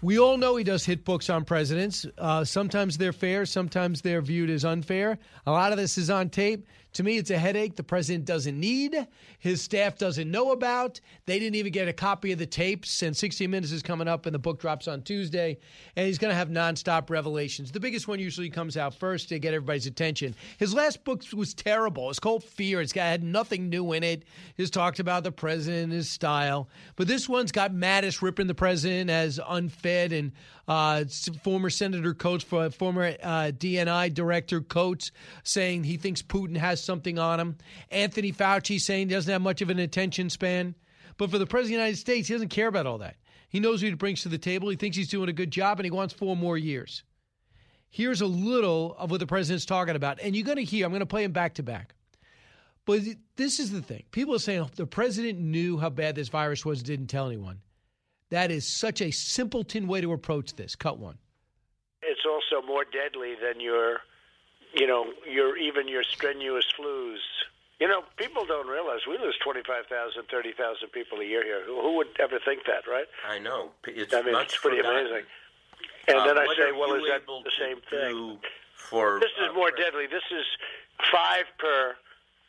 We all know he does hit books on presidents. Uh, sometimes they're fair, sometimes they're viewed as unfair. A lot of this is on tape. To me, it's a headache the president doesn't need, his staff doesn't know about. They didn't even get a copy of the tapes, and 60 Minutes is coming up, and the book drops on Tuesday, and he's going to have nonstop revelations. The biggest one usually comes out first to get everybody's attention. His last book was terrible. It's called Fear. It's got had nothing new in it. He's talked about the president and his style, but this one's got Mattis ripping the president as unfed and uh, former Senator Coats, for former uh, DNI Director Coats, saying he thinks Putin has something on him. Anthony Fauci saying he doesn't have much of an attention span. But for the President of the United States, he doesn't care about all that. He knows what he brings to the table. He thinks he's doing a good job, and he wants four more years. Here's a little of what the president's talking about. And you're going to hear, I'm going to play him back to back. But this is the thing. People are saying oh, the president knew how bad this virus was, didn't tell anyone. That is such a simpleton way to approach this. Cut one. It's also more deadly than your, you know, your even your strenuous flus. You know, people don't realize we lose 25,000, 30,000 people a year here. Who, who would ever think that, right? I know. It's I mean, it's pretty forgotten. amazing. And Uh, then I say, well, is that the same thing? For This is uh, more deadly. This is five per.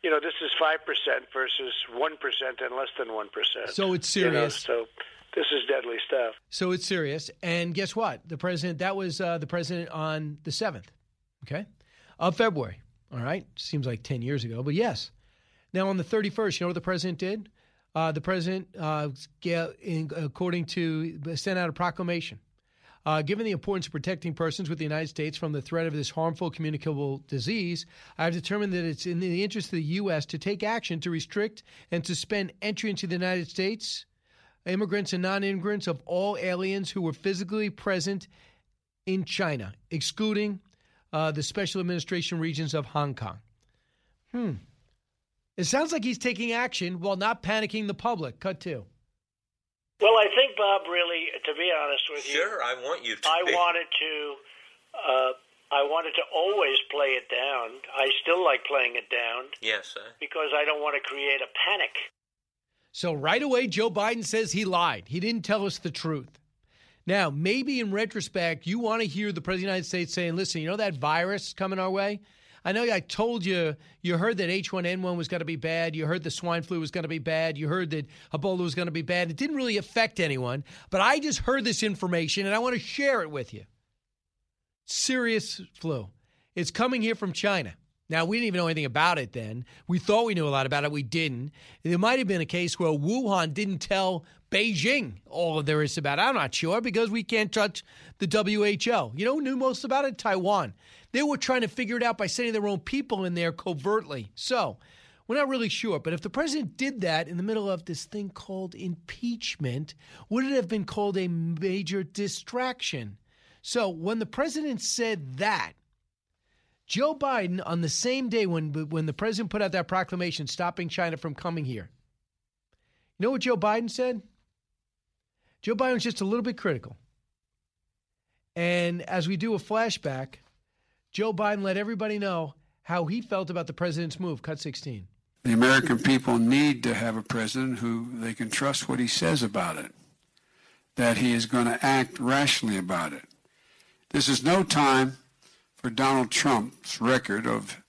You know, this is five percent versus one percent and less than one percent. So it's You know, serious. so this is deadly stuff. So it's serious. And guess what? The president, that was uh, the president on the 7th, okay, of February. All right. Seems like 10 years ago, but yes. Now, on the 31st, you know what the president did? Uh, the president, uh, in, according to, sent out a proclamation. Uh, given the importance of protecting persons with the United States from the threat of this harmful communicable disease, I have determined that it's in the interest of the U.S. to take action to restrict and suspend entry into the United States immigrants and non immigrants of all aliens who were physically present in China, excluding uh, the special administration regions of Hong Kong. Hmm. It sounds like he's taking action while not panicking the public. Cut two. Well, I think Bob really, to be honest with you, Sure, I want you to. I be. wanted to. Uh, I wanted to always play it down. I still like playing it down Yes, sir. because I don't want to create a panic. So right away, Joe Biden says he lied. He didn't tell us the truth. Now, maybe in retrospect, you want to hear the President of the United States saying, listen, you know that virus coming our way? I know I told you, you heard that H1N1 was going to be bad. You heard the swine flu was going to be bad. You heard that Ebola was going to be bad. It didn't really affect anyone, but I just heard this information and I want to share it with you. Serious flu. It's coming here from China. Now, we didn't even know anything about it then. We thought we knew a lot about it. We didn't. There might have been a case where Wuhan didn't tell Beijing all of there is about it. I'm not sure because we can't touch the WHO. You know who knew most about it? Taiwan. They were trying to figure it out by sending their own people in there covertly. So, we're not really sure. But if the president did that in the middle of this thing called impeachment, would it have been called a major distraction? So, when the president said that, Joe Biden, on the same day when when the president put out that proclamation stopping China from coming here, you know what Joe Biden said? Joe Biden was just a little bit critical. And as we do a flashback, Joe Biden let everybody know how he felt about the president's move. Cut 16. The American people need to have a president who they can trust what he says about it, that he is going to act rationally about it. This is no time for Donald Trump's record of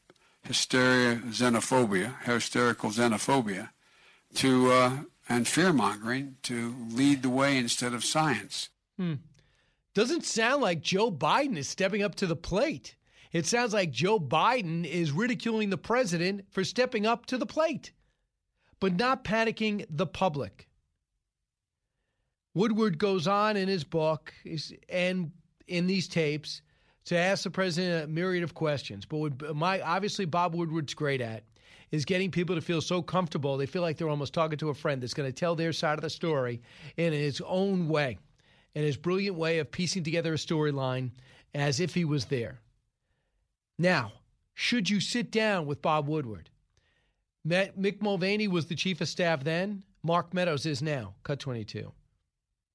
hysteria, xenophobia, hysterical xenophobia, to uh, and fear mongering to lead the way instead of science. Hmm. Doesn't sound like Joe Biden is stepping up to the plate. It sounds like Joe Biden is ridiculing the president for stepping up to the plate, but not panicking the public. Woodward goes on in his book and in these tapes to ask the president a myriad of questions. But what my obviously Bob Woodward's great at is getting people to feel so comfortable they feel like they're almost talking to a friend that's going to tell their side of the story in his own way, in his brilliant way of piecing together a storyline as if he was there. Now, should you sit down with Bob Woodward? Mick Mulvaney was the chief of staff then. Mark Meadows is now. Cut 22.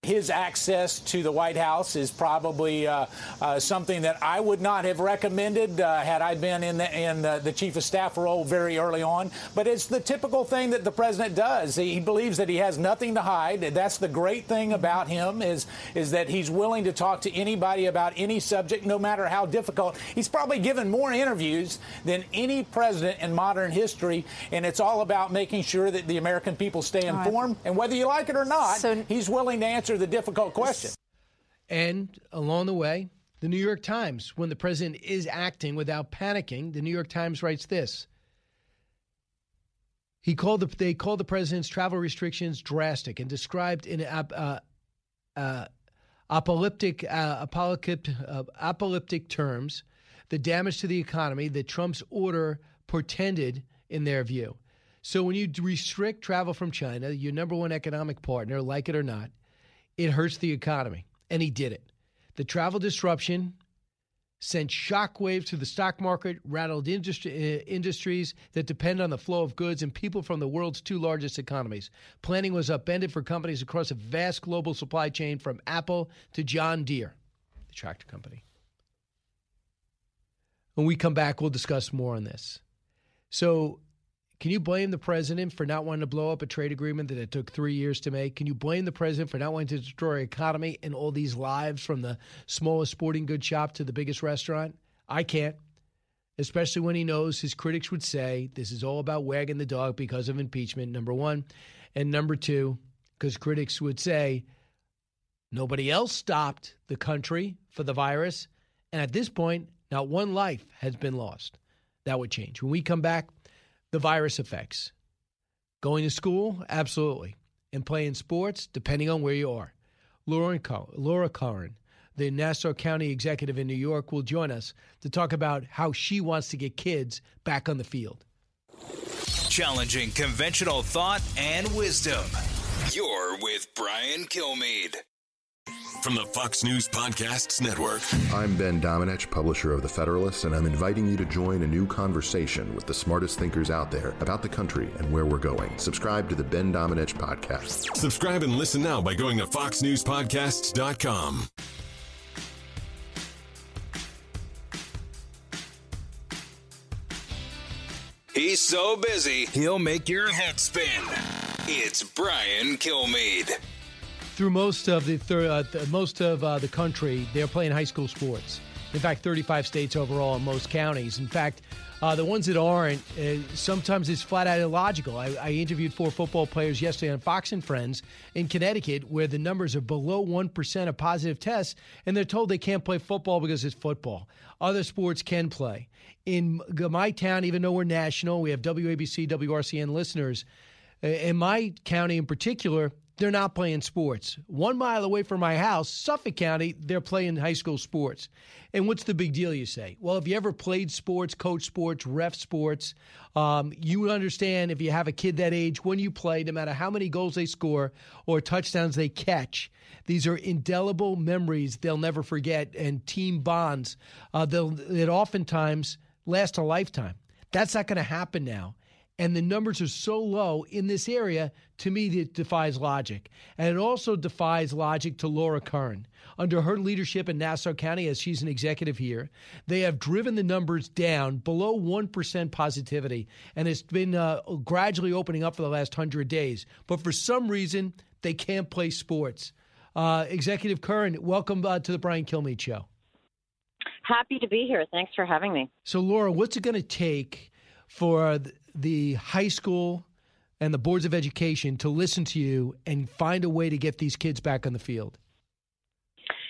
His access to the White House is probably uh, uh, something that I would not have recommended uh, had I been in the in the, the chief of staff role very early on. But it's the typical thing that the president does. He, he believes that he has nothing to hide. That's the great thing about him is is that he's willing to talk to anybody about any subject, no matter how difficult. He's probably given more interviews than any president in modern history, and it's all about making sure that the American people stay All right. informed. And whether you like it or not, he's willing to answer the difficult question. And along the way, the New York Times, when the president is acting without panicking, the New York Times writes this. He called the, they called the president's travel restrictions drastic and described in uh, uh, apocalyptic, uh, apocalyptic, uh, apocalyptic terms the damage to the economy that Trump's order portended in their view. So when you restrict travel from China, your number one economic partner, like it or not, it hurts the economy. And he did it. The travel disruption sent shockwaves to the stock market, rattled industri- uh, industries that depend on the flow of goods and people from the world's two largest economies. Planning was upended for companies across a vast global supply chain from Apple to John Deere, the tractor company. When we come back, we'll discuss more on this. So, can you blame the president for not wanting to blow up a trade agreement that it took three years to make? Can you blame the president for not wanting to destroy economy and all these lives from the smallest sporting goods shop to the biggest restaurant? I can't, especially when he knows his critics would say this is all about wagging the dog because of impeachment, number one. And number two, because critics would say nobody else stopped the country for the virus. And at this point, not one life has been lost. That would change. When we come back, the virus effects. Going to school? Absolutely. And playing sports? Depending on where you are. Laura, Laura the Nassau County executive in New York, will join us to talk about how she wants to get kids back on the field. Challenging conventional thought and wisdom. You're with Brian Kilmeade from the Fox News Podcasts Network. I'm Ben Domenech, publisher of The Federalist, and I'm inviting you to join a new conversation with the smartest thinkers out there about the country and where we're going. Subscribe to the Ben Domenech Podcast. Subscribe and listen now by going to foxnewspodcasts.com. He's so busy, he'll make your head spin. It's Brian Kilmeade through most of the thir- uh, th- most of uh, the country, they're playing high school sports. In fact, 35 states overall in most counties. In fact, uh, the ones that aren't, uh, sometimes it's flat out illogical. I, I, interviewed four football players yesterday on Fox and Friends in Connecticut, where the numbers are below 1% of positive tests, and they're told they can't play football because it's football. Other sports can play. In my town, even though we're national, we have WABC, WRCN listeners. Uh, in my county in particular, they're not playing sports. One mile away from my house, Suffolk County, they're playing high school sports. And what's the big deal, you say? Well, if you ever played sports, coach sports, ref sports, um, you understand if you have a kid that age, when you play, no matter how many goals they score or touchdowns they catch, these are indelible memories they'll never forget and team bonds uh, that oftentimes last a lifetime. That's not going to happen now and the numbers are so low in this area, to me, it defies logic. And it also defies logic to Laura Curran. Under her leadership in Nassau County, as she's an executive here, they have driven the numbers down below 1% positivity, and it's been uh, gradually opening up for the last 100 days. But for some reason, they can't play sports. Uh, executive Curran, welcome uh, to the Brian Kilmeade Show. Happy to be here. Thanks for having me. So, Laura, what's it going to take for the high school and the boards of education to listen to you and find a way to get these kids back on the field?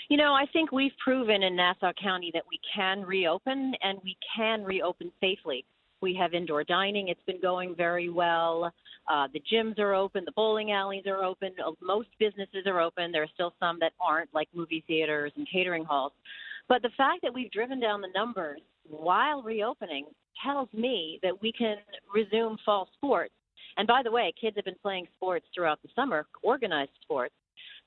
You know, I think we've proven in Nassau County that we can reopen and we can reopen safely. We have indoor dining, it's been going very well. Uh, the gyms are open, the bowling alleys are open, uh, most businesses are open. There are still some that aren't, like movie theaters and catering halls. But the fact that we've driven down the numbers while reopening tells me that we can resume fall sports. And by the way, kids have been playing sports throughout the summer, organized sports,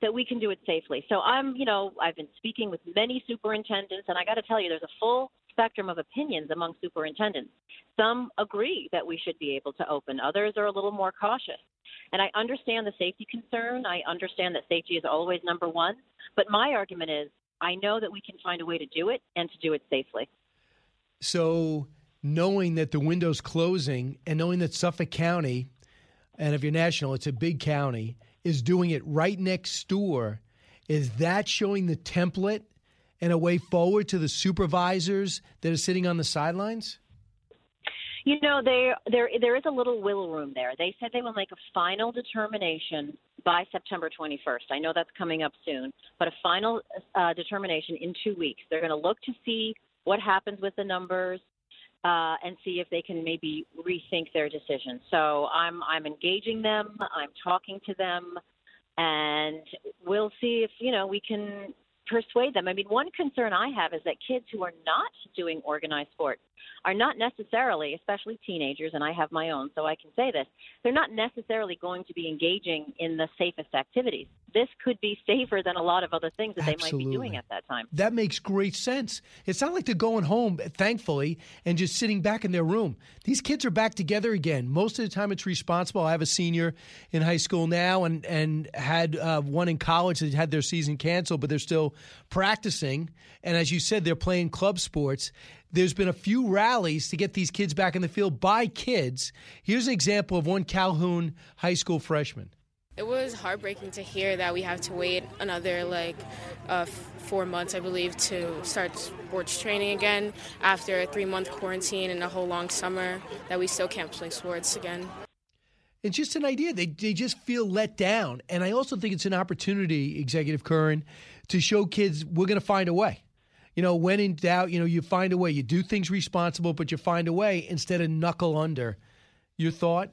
that we can do it safely. So I'm, you know, I've been speaking with many superintendents, and I got to tell you, there's a full spectrum of opinions among superintendents. Some agree that we should be able to open, others are a little more cautious. And I understand the safety concern. I understand that safety is always number one. But my argument is I know that we can find a way to do it and to do it safely. So knowing that the window's closing and knowing that Suffolk County, and if you're national, it's a big county, is doing it right next door, is that showing the template and a way forward to the supervisors that are sitting on the sidelines? You know, there there there is a little wiggle room there. They said they will make a final determination by September 21st. I know that's coming up soon, but a final uh, determination in two weeks. They're going to look to see what happens with the numbers uh, and see if they can maybe rethink their decision. So I'm I'm engaging them. I'm talking to them, and we'll see if you know we can persuade them. I mean, one concern I have is that kids who are not doing organized sports are not necessarily, especially teenagers, and I have my own, so I can say this, they're not necessarily going to be engaging in the safest activities. This could be safer than a lot of other things that Absolutely. they might be doing at that time. That makes great sense. It's not like they're going home, thankfully, and just sitting back in their room. These kids are back together again. Most of the time, it's responsible. I have a senior in high school now and, and had uh, one in college that had their season canceled, but they're still practicing. And as you said, they're playing club sports There's been a few rallies to get these kids back in the field by kids. Here's an example of one Calhoun high school freshman. It was heartbreaking to hear that we have to wait another like uh, four months, I believe, to start sports training again after a three month quarantine and a whole long summer that we still can't play sports again. It's just an idea. They, they just feel let down. And I also think it's an opportunity, Executive Curran, to show kids we're going to find a way. You know, when in doubt, you know, you find a way. You do things responsible, but you find a way instead of knuckle under. Your thought?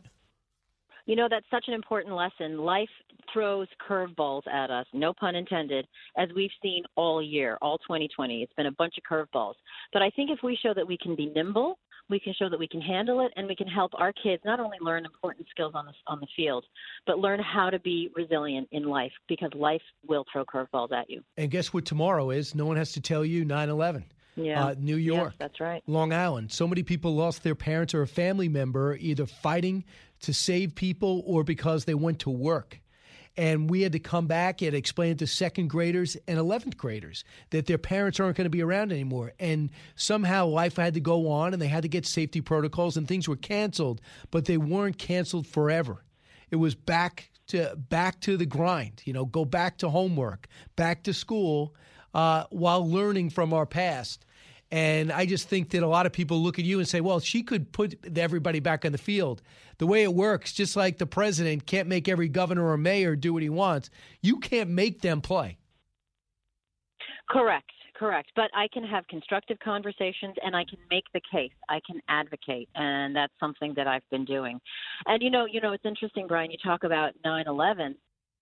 You know, that's such an important lesson. Life throws curveballs at us, no pun intended, as we've seen all year, all 2020. It's been a bunch of curveballs. But I think if we show that we can be nimble, we can show that we can handle it, and we can help our kids not only learn important skills on the, on the field, but learn how to be resilient in life because life will throw curveballs at you. And guess what tomorrow is? No one has to tell you 9 11. Yeah. Uh, New York. Yes, that's right. Long Island. So many people lost their parents or a family member either fighting to save people or because they went to work. And we had to come back and explain to second graders and 11th graders that their parents aren't going to be around anymore. And somehow life had to go on and they had to get safety protocols and things were canceled, but they weren't canceled forever. It was back to back to the grind, you know, go back to homework, back to school uh, while learning from our past. And I just think that a lot of people look at you and say, well, she could put everybody back on the field. The way it works, just like the president can't make every governor or mayor do what he wants, you can't make them play. Correct, correct. But I can have constructive conversations and I can make the case. I can advocate, and that's something that I've been doing. And you know, you know, it's interesting, Brian. You talk about 9/11.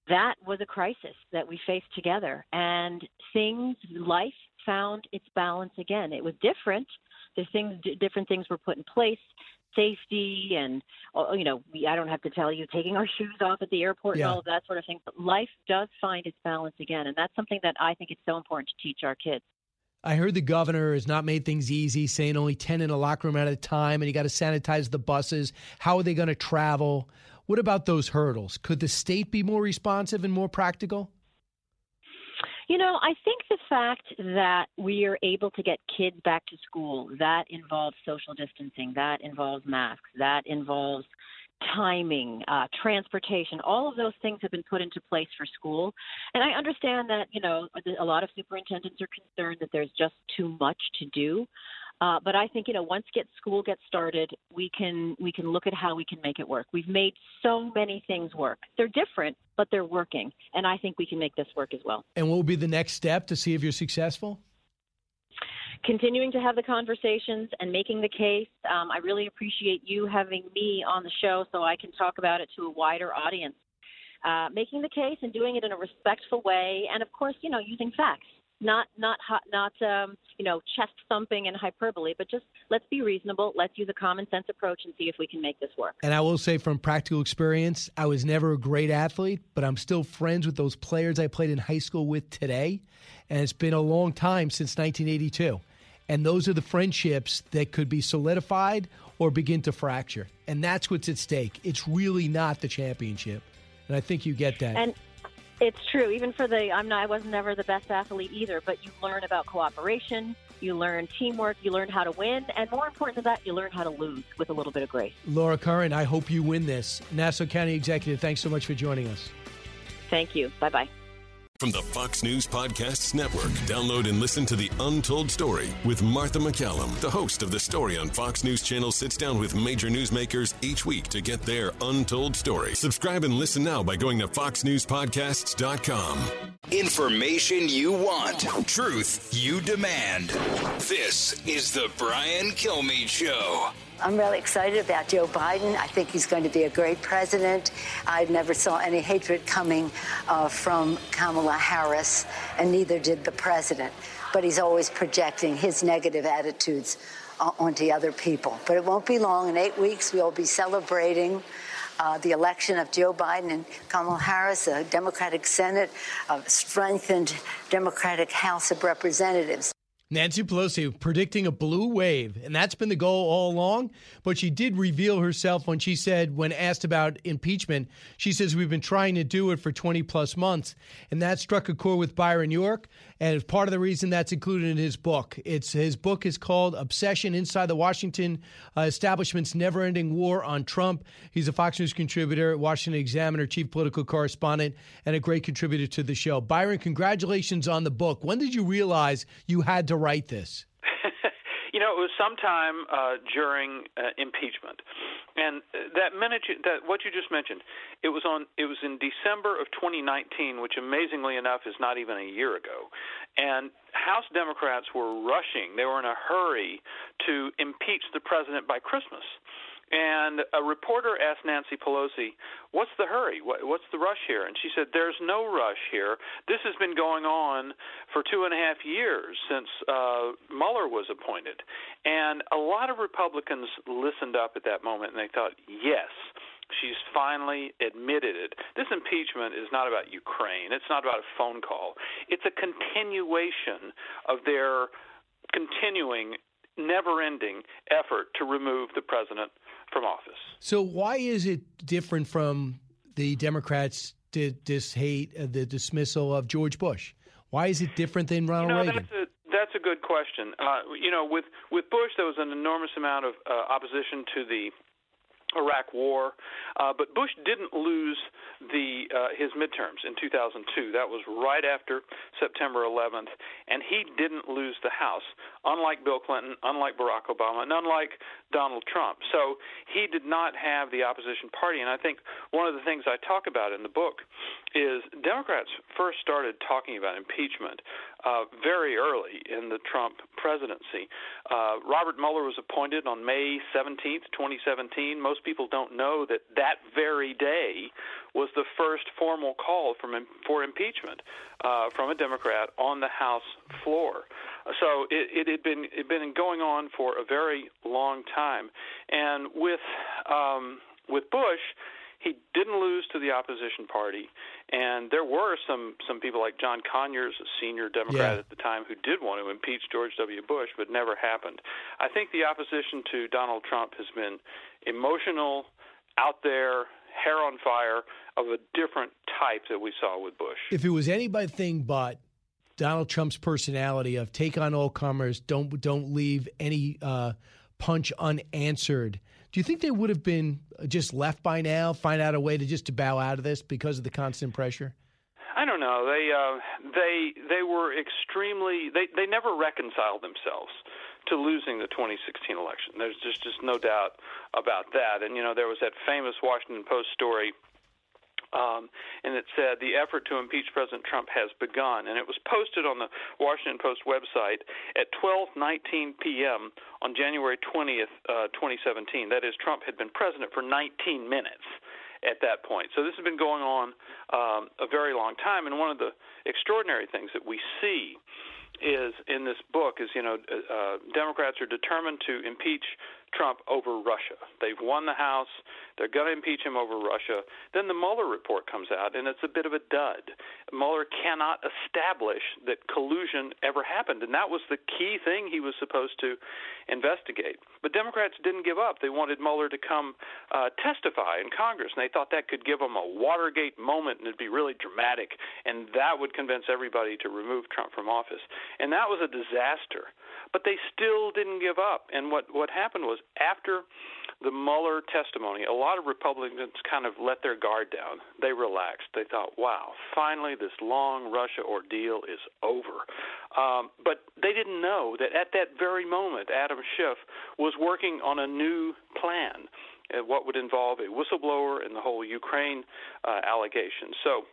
That was a crisis that we faced together, and things, life found its balance again. It was different. The things, different things were put in place safety and uh, you know we, i don't have to tell you taking our shoes off at the airport Yeah. and all of that sort of thing but life does find its balance again and that's something that i think it's so important to teach our kids I heard the governor has not made things easy, saying only 10 in a locker room at a time, and you got to sanitize the buses. How are they going to travel? What about those hurdles? Could the state be more responsive and more practical? You know, I think the fact that we are able to get kids back to school, that involves social distancing, that involves masks, that involves timing, uh, transportation, all of those things have been put into place for school. And I understand that, you know, a lot of superintendents are concerned that there's just too much to do. Uh, but I think you know once get school gets started, we can we can look at how we can make it work. We've made so many things work. They're different, but they're working, and I think we can make this work as well. And what will be the next step to see if you're successful? Continuing to have the conversations and making the case. Um, I really appreciate you having me on the show so I can talk about it to a wider audience. Uh, making the case and doing it in a respectful way, and of course, you know, using facts, not not not um, you know, chest thumping and hyperbole, but just let's be reasonable. Let's use a common sense approach and see if we can make this work. And I will say from practical experience, I was never a great athlete, but I'm still friends with those players I played in high school with today. And it's been a long time since 1982. And those are the friendships that could be solidified or begin to fracture. And that's what's at stake. It's really not the championship. And I think you get that. And it's true. Even for the, I'm not, I was never the best athlete either. But you learn about cooperation, you learn teamwork, you learn how to win, and more important than that, you learn how to lose with a little bit of grace. Laura Curran, I hope you win this. Nassau County Executive, thanks so much for joining us. Thank you. Bye bye. From the Fox News Podcasts Network, download and listen to The Untold Story with Martha MacCallum. The host of The Story on Fox News Channel sits down with major newsmakers each week to get their untold story. Subscribe and listen now by going to foxnewspodcasts.com. Information you want, truth you demand. This is the Brian Kilmeade Show. I'm really excited about Joe Biden. I think he's going to be a great president. I never saw any hatred coming uh, from Kamala Harris, and neither did the president. But he's always projecting his negative attitudes uh, onto other people. But it won't be long. In eight weeks, we'll be celebrating. Uh, the election of Joe Biden and Kamala Harris, a Democratic Senate, a strengthened Democratic House of Representatives. Nancy Pelosi predicting a blue wave, and that's been the goal all along. But she did reveal herself when she said, when asked about impeachment, she says, We've been trying to do it for 20 plus months. And that struck a chord with Byron York. And it's part of the reason that's included in his book. It's His book is called Obsession Inside the Washington uh, Establishment's Never Ending War on Trump. He's a Fox News contributor, Washington Examiner, chief political correspondent, and a great contributor to the show. Byron, congratulations on the book. When did you realize you had to write this? It was sometime uh, during uh, impeachment, and that minute you, that what you just mentioned, it was on. It was in December of 2019, which amazingly enough is not even a year ago, and House Democrats were rushing. They were in a hurry to impeach the president by Christmas. And a reporter asked Nancy Pelosi, "What's the hurry? what's the rush here?" And she said, "There's no rush here. This has been going on for two and a half years since uh, Mueller was appointed." And a lot of Republicans listened up at that moment, and they thought, "Yes." She's finally admitted it. This impeachment is not about Ukraine. It's not about a phone call. It's a continuation of their continuing never ending effort to remove the president from office. So why is it different from the Democrats' dis hate, uh, the dismissal of George Bush? Why is it different than Ronald you know, Reagan? That's a, that's a good question. Uh, you know, with with Bush, there was an enormous amount of uh, opposition to the Iraq War, uh, but Bush didn't lose the uh, his midterms in 2002. That was right after September 11th, and he didn't lose the House, unlike Bill Clinton, unlike Barack Obama, and unlike Donald Trump. So he did not have the opposition party, and I think one of the things I talk about in the book is Democrats first started talking about impeachment uh, very early in the Trump presidency. Uh, Robert Mueller was appointed on May 17th, 2017. Most people don't know that that very day was the first formal call from, for impeachment uh, from a Democrat on the House floor. So it, it had been it had been going on for a very long time, and with um, with Bush he didn't lose to the opposition party, and there were some some people like John Conyers, a senior Democrat Yeah. at the time, who did want to impeach George W. Bush, but never happened. I think the opposition to Donald Trump has been emotional, out there, hair on fire, of a different type that we saw with Bush. If it was anything but Donald Trump's personality of take on all comers, don't don't leave any uh, punch unanswered. Do you think they would have been just left by now? Find out a way to just to bow out of this because of the constant pressure. I don't know. They uh, they they were extremely. They they never reconciled themselves to losing the 2016 election. There's just just no doubt about that. And you know there was that famous Washington Post story. Um, and it said the effort to impeach President Trump has begun, and it was posted on the Washington Post website at 12:19 p.m. on January 20th, uh, 2017. That is, Trump had been president for 19 minutes at that point. So this has been going on um, a very long time. And one of the extraordinary things that we see is in this book is you know uh, uh, Democrats are determined to impeach Trump over Russia. They've won the House. They're going to impeach him over Russia. Then the Mueller report comes out, and it's a bit of a dud. Mueller cannot establish that collusion ever happened, and that was the key thing he was supposed to investigate. But Democrats didn't give up. They wanted Mueller to come uh, testify in Congress, and they thought that could give them a Watergate moment, and it'd be really dramatic, and that would convince everybody to remove Trump from office. And that was a disaster. But they still didn't give up. And what what happened was after the Mueller testimony, a lot of Republicans kind of let their guard down. They relaxed. They thought, "Wow, finally this long Russia ordeal is over." Um, but they didn't know that at that very moment, Adam Schiff was working on a new plan, uh, what would involve a whistleblower and the whole Ukraine uh, allegation. So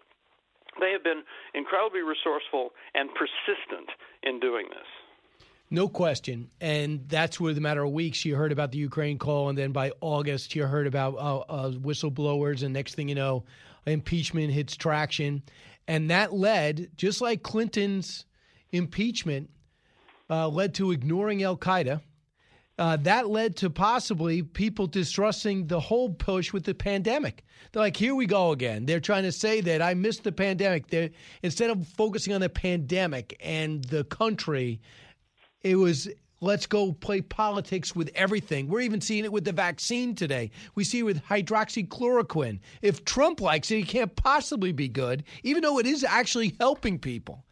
they have been incredibly resourceful and persistent in doing this. No question. And that's where the matter of weeks you heard about the Ukraine call, and then by August you heard about uh, uh, whistleblowers, and next thing you know, impeachment hits traction, and that led, just like Clinton's impeachment, uh, led to ignoring Al Qaeda. Uh, that led to possibly people distrusting the whole push with the pandemic. They're like, here we go again. They're trying to say that I missed the pandemic. They're, instead of focusing on the pandemic and the country, It was let's go play politics with everything. We're even seeing it with the vaccine today. We see it with hydroxychloroquine. If Trump likes it, it can't possibly be good, even though it is actually helping people.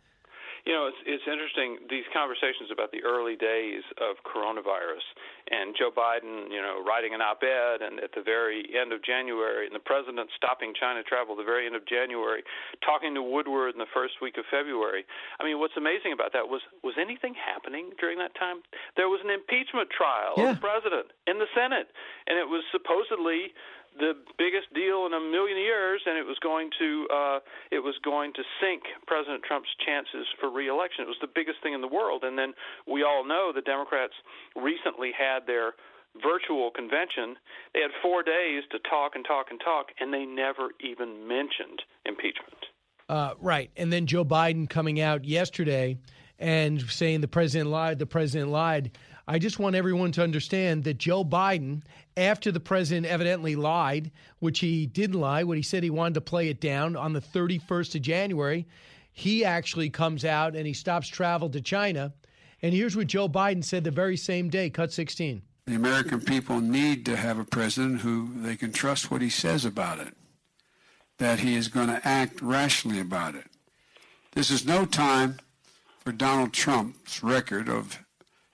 You know, it's it's interesting these conversations about the early days of coronavirus and Joe Biden, you know, writing an op-ed and at the very end of January and the president stopping China travel at the very end of January, talking to Woodward in the first week of February. I mean, what's amazing about that was was anything happening during that time? There was an impeachment trial Yeah. of the president in the Senate and it was supposedly the biggest deal in a million years, and it was going to uh, it was going to sink President Trump's chances for reelection. It was the biggest thing in the world, and then we all know the Democrats recently had their virtual convention. They had four days to talk and talk and talk, and they never even mentioned impeachment. Uh, right. And then Joe Biden coming out yesterday and saying the president lied, the president lied. I just want everyone to understand that Joe Biden, after the president evidently lied, which he didn't lie, when he said he wanted to play it down on the 31st of January, he actually comes out and he stops travel to China. And here's what Joe Biden said the very same day, cut 16. The American people need to have a president who they can trust what he says about it, that he is going to act rationally about it. This is no time for Donald Trump's record of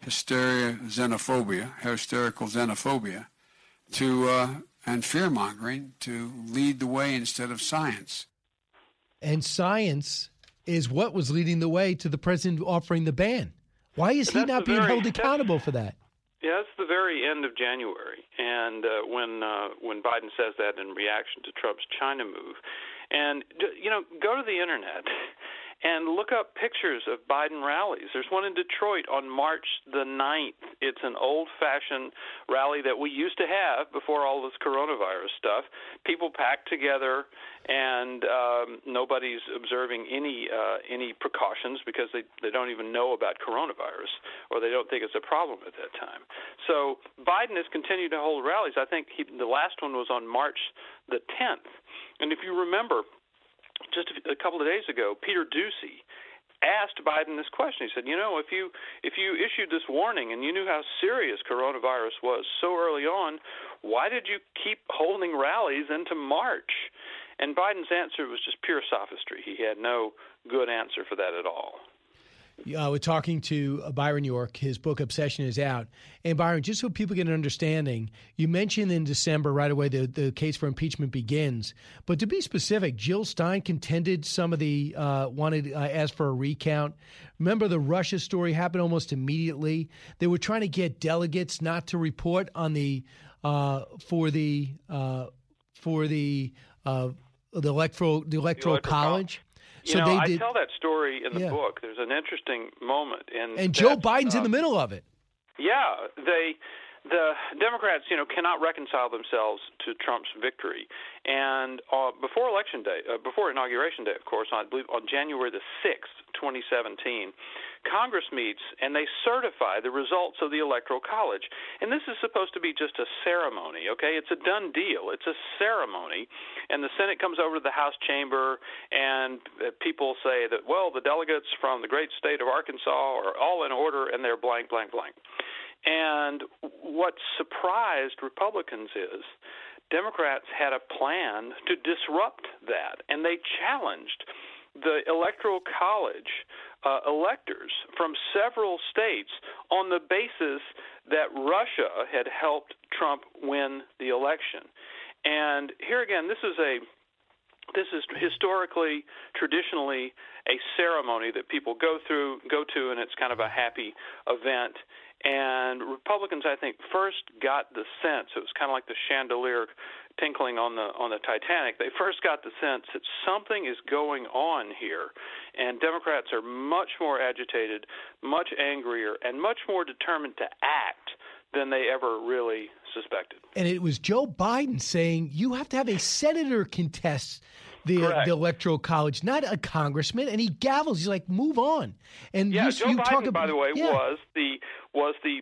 hysteria, xenophobia, hysterical xenophobia, to uh, and fear mongering to lead the way instead of science. And science is what was leading the way to the president offering the ban. Why is he not being very- held accountable for that? Yeah, it's the very end of January, and uh, when uh, when Biden says that in reaction to Trump's China move, and you know, go to the internet and look up pictures of Biden rallies. There's one in Detroit on March the 9th. It's an old-fashioned rally that we used to have before all this coronavirus stuff. People packed together, and um, nobody's observing any uh, any precautions because they they don't even know about coronavirus or they don't think it's a problem at that time. So Biden has continued to hold rallies. I think he, the last one was on March the 10th, and if you remember, just a, couple of days ago, Peter Doocy asked Biden this question. He said, "You know, if you if you issued this warning and you knew how serious coronavirus was so early on, why did you keep holding rallies into March?" And Biden's answer was just pure sophistry. He had no good answer for that at all. Uh, we're talking to uh, Byron York. His book Obsession is out. And Byron, just so people get an understanding, you mentioned in December right away the, the case for impeachment begins. But to be specific, Jill Stein contended some of the uh, wanted uh, asked for a recount. Remember the Russia story happened almost immediately. They were trying to get delegates not to report on the uh, for the uh, for the uh, the electoral the electoral electoral college. You know, I tell that story in the Yeah. book. There's an interesting moment in and Joe Biden's uh, in the middle of it. Yeah, they the Democrats, you know, cannot reconcile themselves to Trump's victory. And uh, before election day, uh, before inauguration day, of course, I believe on January the sixth, 2017, Congress meets and they certify the results of the Electoral College. And this is supposed to be just a ceremony, okay? It's a done deal. It's a ceremony. And the Senate comes over to the House chamber, and uh, people say that, well, the delegates from the great state of Arkansas are all in order, and they're blank, blank, blank. And what surprised Republicans is Democrats had a plan to disrupt that, and they challenged the Electoral College uh, electors from several states on the basis that Russia had helped Trump win the election. And here again, this is a this is historically, traditionally, a ceremony that people go through, go to, and it's kind of a happy event. And Republicans, I think, first got the sense it was kind of like the chandelier tinkling on the on the Titanic. They first got the sense that something is going on here, and Democrats are much more agitated, much angrier, and much more determined to act than they ever really suspected. And it was Joe Biden saying you have to have a senator contest the, the electoral college, not a congressman. And he gavels. He's like, move on. And Yeah, you, Joe you Biden, talk about, by the way, yeah. was the was the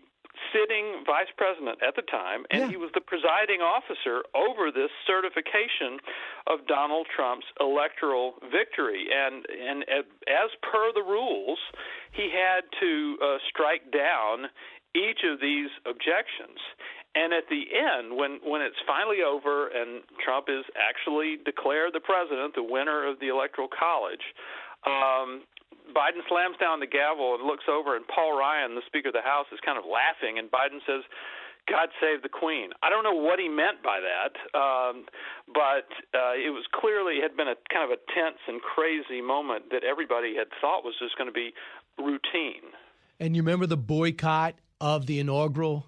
sitting vice president at the time, and yeah. he was the presiding officer over this certification of Donald Trump's electoral victory. And and as per the rules, he had to uh, strike down each of these objections. And at the end, when when it's finally over and Trump is actually declared the president, the winner of the electoral college, um, Biden slams down the gavel and looks over, and Paul Ryan, the Speaker of the House, is kind of laughing, and Biden says, God save the Queen. I don't know what he meant by that, um, but uh, it was clearly had been a kind of a tense and crazy moment that everybody had thought was just going to be routine. And you remember the boycott of the inaugural?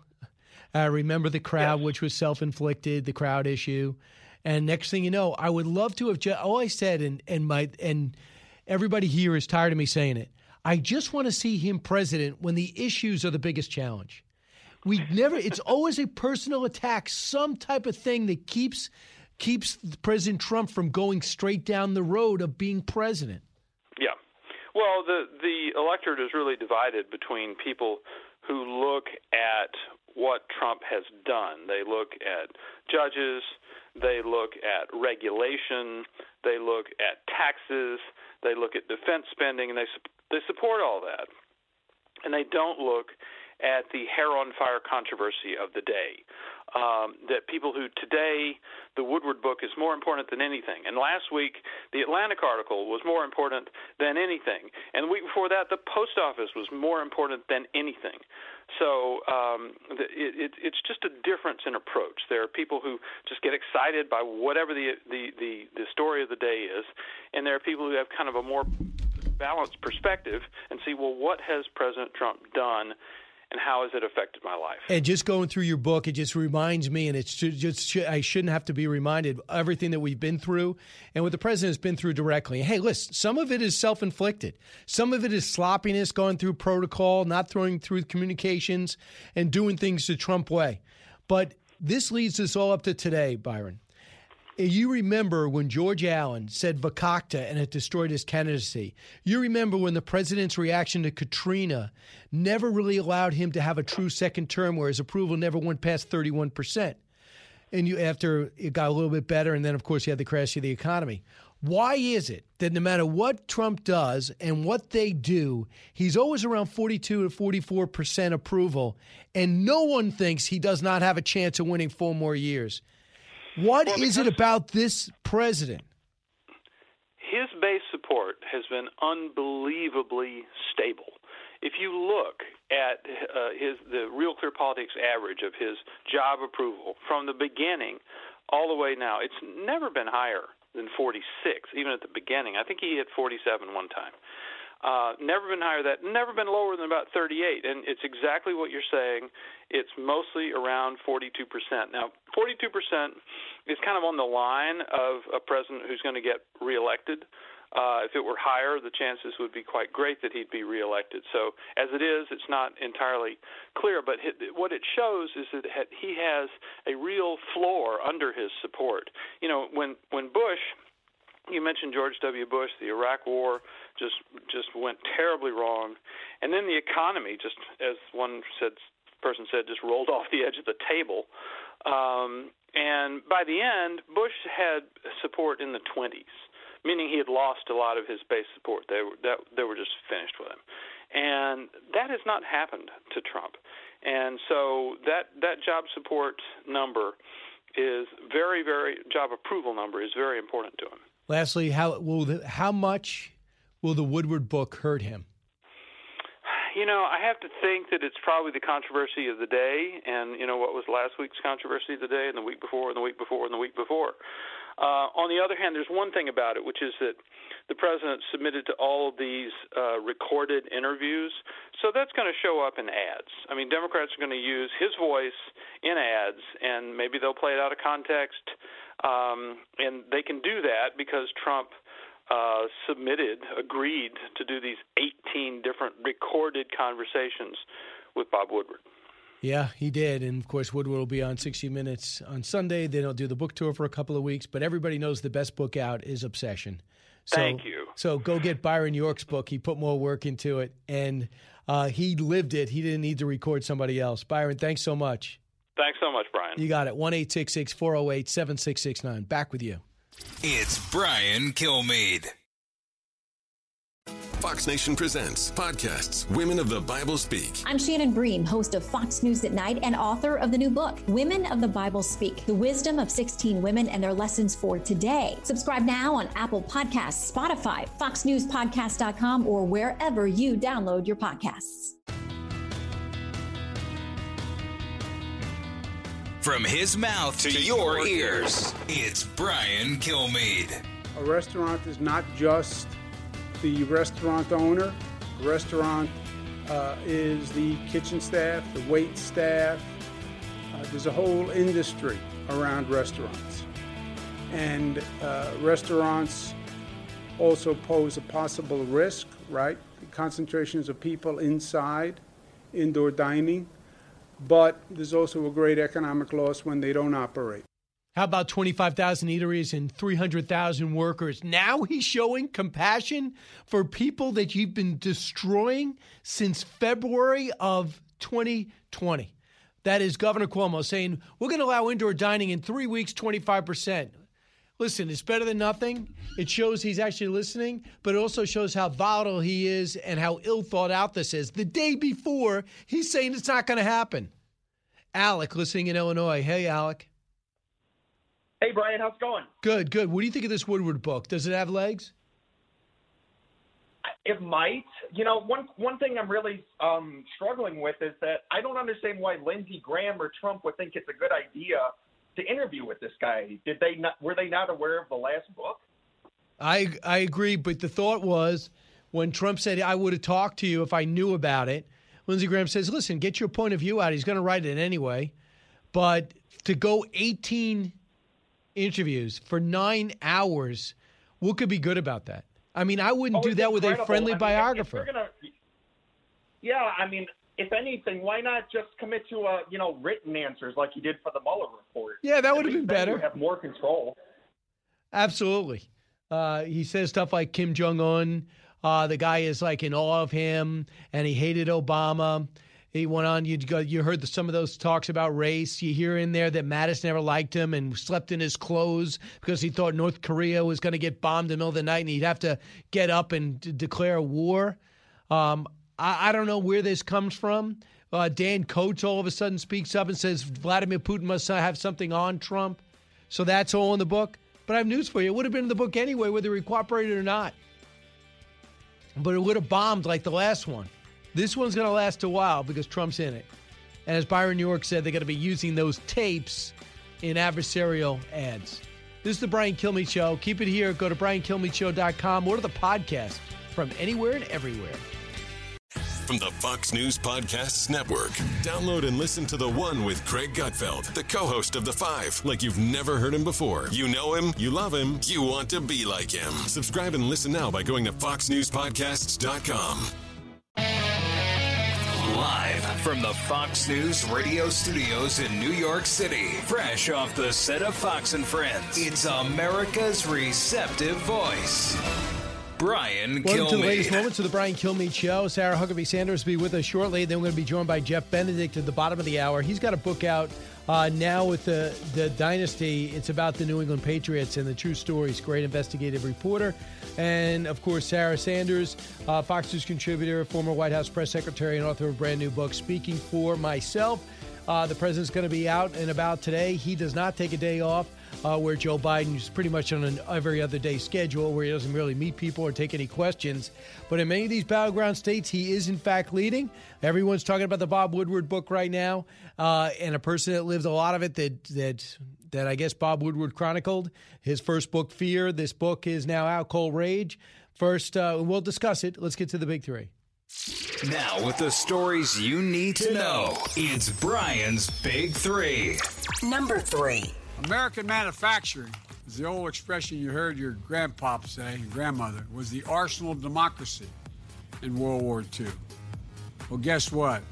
I uh, remember the crowd, yes. which was self inflicted, the crowd issue. And next thing you know, I would love to have just, all I said, and, and my, and, Everybody here is tired of me saying it. I just want to see him president when the issues are the biggest challenge. We never it's always a personal attack, some type of thing that keeps keeps President Trump from going straight down the road of being president. Yeah. Well, the the electorate is really divided between people who look at what Trump has done. They look at judges, they look at regulation, they look at taxes, they look at defense spending, and they they support all that, and they don't look at the hair on fire controversy of the day. Um, that people who today the Woodward book is more important than anything, and last week the Atlantic article was more important than anything, and the week before that the Post Office was more important than anything. So um, it, it, it's just a difference in approach. There are people who just get excited by whatever the, the, the, the story of the day is, and there are people who have kind of a more balanced perspective and see, well, what has President Trump done and how has it affected my life? And just going through your book, it just reminds me, and it's just I shouldn't have to be reminded of everything that we've been through and what the president has been through directly. Hey, listen, some of it is self inflicted, some of it is sloppiness, going through protocol, not throwing through communications, and doing things the Trump way. But this leads us all up to today, Byron. You remember when George Allen said Fakakta and it destroyed his candidacy. You remember when the president's reaction to Katrina never really allowed him to have a true second term where his approval never went past 31%. And you after it got a little bit better and then of course you had the crash of the economy. Why is it that no matter what Trump does and what they do, he's always around 42 to 44% approval and no one thinks he does not have a chance of winning four more years? What well, is it about this president? His base support has been unbelievably stable. If you look at uh, his the Real Clear Politics average of his job approval from the beginning all the way now, it's never been higher than 46, even at the beginning. I think he hit 47 one time. Uh, never been higher than that. Never been lower than about 38. And it's exactly what you're saying. It's mostly around 42%. Now, 42% is kind of on the line of a president who's going to get reelected. Uh, if it were higher, the chances would be quite great that he'd be reelected. So, as it is, it's not entirely clear. But what it shows is that he has a real floor under his support. You know, when when Bush you mentioned George W. Bush, the Iraq War just just went terribly wrong, and then the economy just, as one said, person said, just rolled off the edge of the table. Um, and by the end, Bush had support in the 20s, meaning he had lost a lot of his base support. They were that, they were just finished with him, and that has not happened to Trump. And so that that job support number is very very job approval number is very important to him. Lastly, how will the, how much will the Woodward book hurt him? You know, I have to think that it's probably the controversy of the day, and you know what was last week's controversy of the day, and the week before, and the week before, and the week before. Uh, on the other hand, there's one thing about it, which is that the president submitted to all of these uh, recorded interviews, so that's going to show up in ads. I mean, Democrats are going to use his voice in ads, and maybe they'll play it out of context. Um, and they can do that because Trump uh, submitted, agreed to do these 18 different recorded conversations with Bob Woodward. Yeah, he did. And of course, Woodward will be on 60 Minutes on Sunday. Then he'll do the book tour for a couple of weeks. But everybody knows the best book out is Obsession. So, Thank you. So go get Byron York's book. He put more work into it, and uh, he lived it. He didn't need to record somebody else. Byron, thanks so much. Thanks so much, Brian. You got it. One eight six six four zero eight seven six six nine. Back with you. It's Brian Kilmeade. Fox Nation presents podcasts Women of the Bible Speak. I'm Shannon Bream, host of Fox News at Night and author of the new book, Women of the Bible Speak The Wisdom of 16 Women and Their Lessons for Today. Subscribe now on Apple Podcasts, Spotify, FoxNewsPodcast.com, or wherever you download your podcasts. From his mouth to, your ears, it's Brian Kilmeade. A restaurant is not just the restaurant owner. A restaurant uh, is the kitchen staff, the wait staff. Uh, there's a whole industry around restaurants. And uh, restaurants also pose a possible risk, right? The concentrations of people inside, indoor dining. But there's also a great economic loss when they don't operate. How about 25,000 eateries and 300,000 workers? Now he's showing compassion for people that you've been destroying since February of 2020. That is Governor Cuomo saying, we're going to allow indoor dining in three weeks, 25%. Listen, it's better than nothing. It shows he's actually listening, but it also shows how volatile he is and how ill thought out this is. The day before, he's saying it's not going to happen. Alec, listening in Illinois. Hey, Alec. Hey, Brian, how's it going? Good, good. What do you think of this Woodward book? Does it have legs? It might. You know, one one thing I'm really um, struggling with is that I don't understand why Lindsey Graham or Trump would think it's a good idea to interview with this guy. Did they not? Were they not aware of the last book? I I agree, but the thought was when Trump said I would have talked to you if I knew about it. Lindsey Graham says, "Listen, get your point of view out. He's going to write it anyway." But to go 18 interviews for nine hours, what could be good about that? I mean, I wouldn't Oh, do that with a friendly I mean, biographer. gonna- yeah, I mean, if anything, why not just commit to a you know written answers like you did for the Mueller report? Yeah, that would have been better. have more control. Absolutely. Uh, he says stuff like Kim Jong Un. Uh, the guy is like in awe of him, and he hated Obama. He went on. You. You heard the, some of those talks about race. You hear in there that Mattis never liked him and slept in his clothes because he thought North Korea was going to get bombed in the middle of the night, and he'd have to get up and d- declare war. Um, I, I don't know where this comes from. Uh, Dan Coats all of a sudden speaks up and says Vladimir Putin must have something on Trump. So that's all in the book. But I have news for you. It would have been in the book anyway, whether he cooperated or not. But it would have bombed like the last one. This one's going to last a while because Trump's in it. And as Byron York said, they're going to be using those tapes in adversarial ads. This is the Brian Kilmeade Show. Keep it here. Go to briankilmeadshow.com or to the podcast from anywhere and everywhere. From the Fox News Podcasts Network. Download and listen to The One with Greg Gutfeld, the co host of The Five, like you've never heard him before. You know him, you love him, you want to be like him. Subscribe and listen now by going to FoxNewsPodcasts.com. Live from the Fox News radio studios in New York City, fresh off the set of Fox and Friends, it's America's receptive voice. Brian Welcome to the latest moments of the Brian Kilmeade Show. Sarah Huckabee Sanders will be with us shortly. Then we're going to be joined by Jeff Benedict at the bottom of the hour. He's got a book out uh, now with the, the Dynasty. It's about the New England Patriots and the true stories. Great investigative reporter. And of course, Sarah Sanders, uh, Fox News contributor, former White House press secretary, and author of a brand new book, Speaking for Myself. Uh, the president's going to be out and about today. He does not take a day off, uh, where Joe Biden is pretty much on an every other day schedule where he doesn't really meet people or take any questions. But in many of these battleground states, he is in fact leading. Everyone's talking about the Bob Woodward book right now, uh, and a person that lived a lot of it that that that I guess Bob Woodward chronicled. His first book, Fear. This book is now out, Cold Rage. First, uh, we'll discuss it. Let's get to the big three. Now, with the stories you need to know, it's Brian's Big Three. Number three. American manufacturing is the old expression you heard your grandpop say, and grandmother, was the arsenal of democracy in World War II. Well, guess what?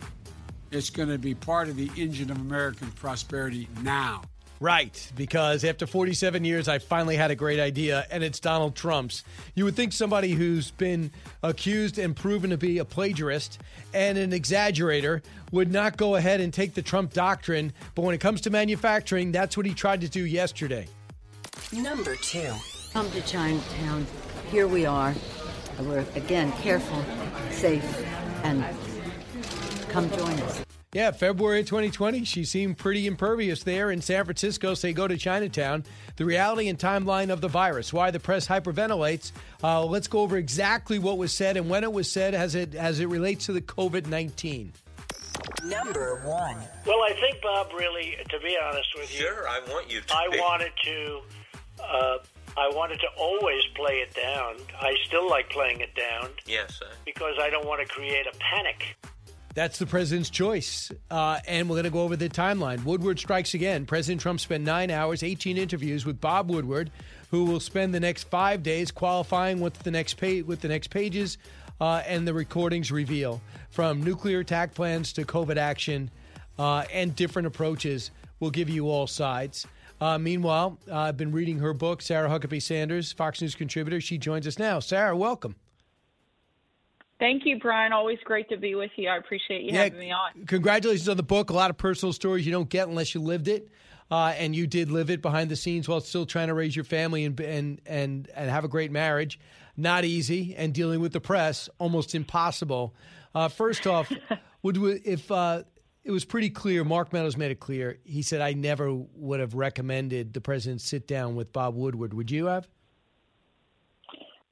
It's going to be part of the engine of American prosperity now. Right, because after 47 years, I finally had a great idea, and it's Donald Trump's. You would think somebody who's been accused and proven to be a plagiarist and an exaggerator would not go ahead and take the Trump doctrine, but when it comes to manufacturing, that's what he tried to do yesterday. Number two. Come to Chinatown. Here we are. We're, again, careful, safe, and come join us. Yeah, February 2020, she seemed pretty impervious there in San Francisco. Say go to Chinatown. The reality and timeline of the virus, why the press hyperventilates. Uh, let's go over exactly what was said and when it was said as it as it relates to the COVID 19. Number one. Well, I think Bob really, to be honest with you, Sure, I want you to. I be. wanted to. Uh, I wanted to always play it down. I still like playing it down Yes, sir. because I don't want to create a panic. That's the president's choice. Uh, and we're going to go over the timeline. Woodward strikes again. President Trump spent nine hours, 18 interviews with Bob Woodward, who will spend the next five days qualifying what the next what the next pages uh, and the recordings reveal, from nuclear attack plans to COVID action uh, and different approaches. We'll give you all sides. Uh, meanwhile, uh, I've been reading her book, Sarah Huckabee Sanders, Fox News contributor. She joins us now. Sarah, welcome. Thank you, Brian. Always great to be with you. I appreciate you Yeah, having me on. Congratulations on the book. A lot of personal stories you don't get unless you lived it. Uh, and you did live it behind the scenes while still trying to raise your family and, and and and have a great marriage. Not easy, and dealing with the press almost impossible. Uh, first off, would we, if uh, it was pretty clear, Mark Meadows made it clear. He said, "I never would have recommended the president sit down with Bob Woodward." Would you have?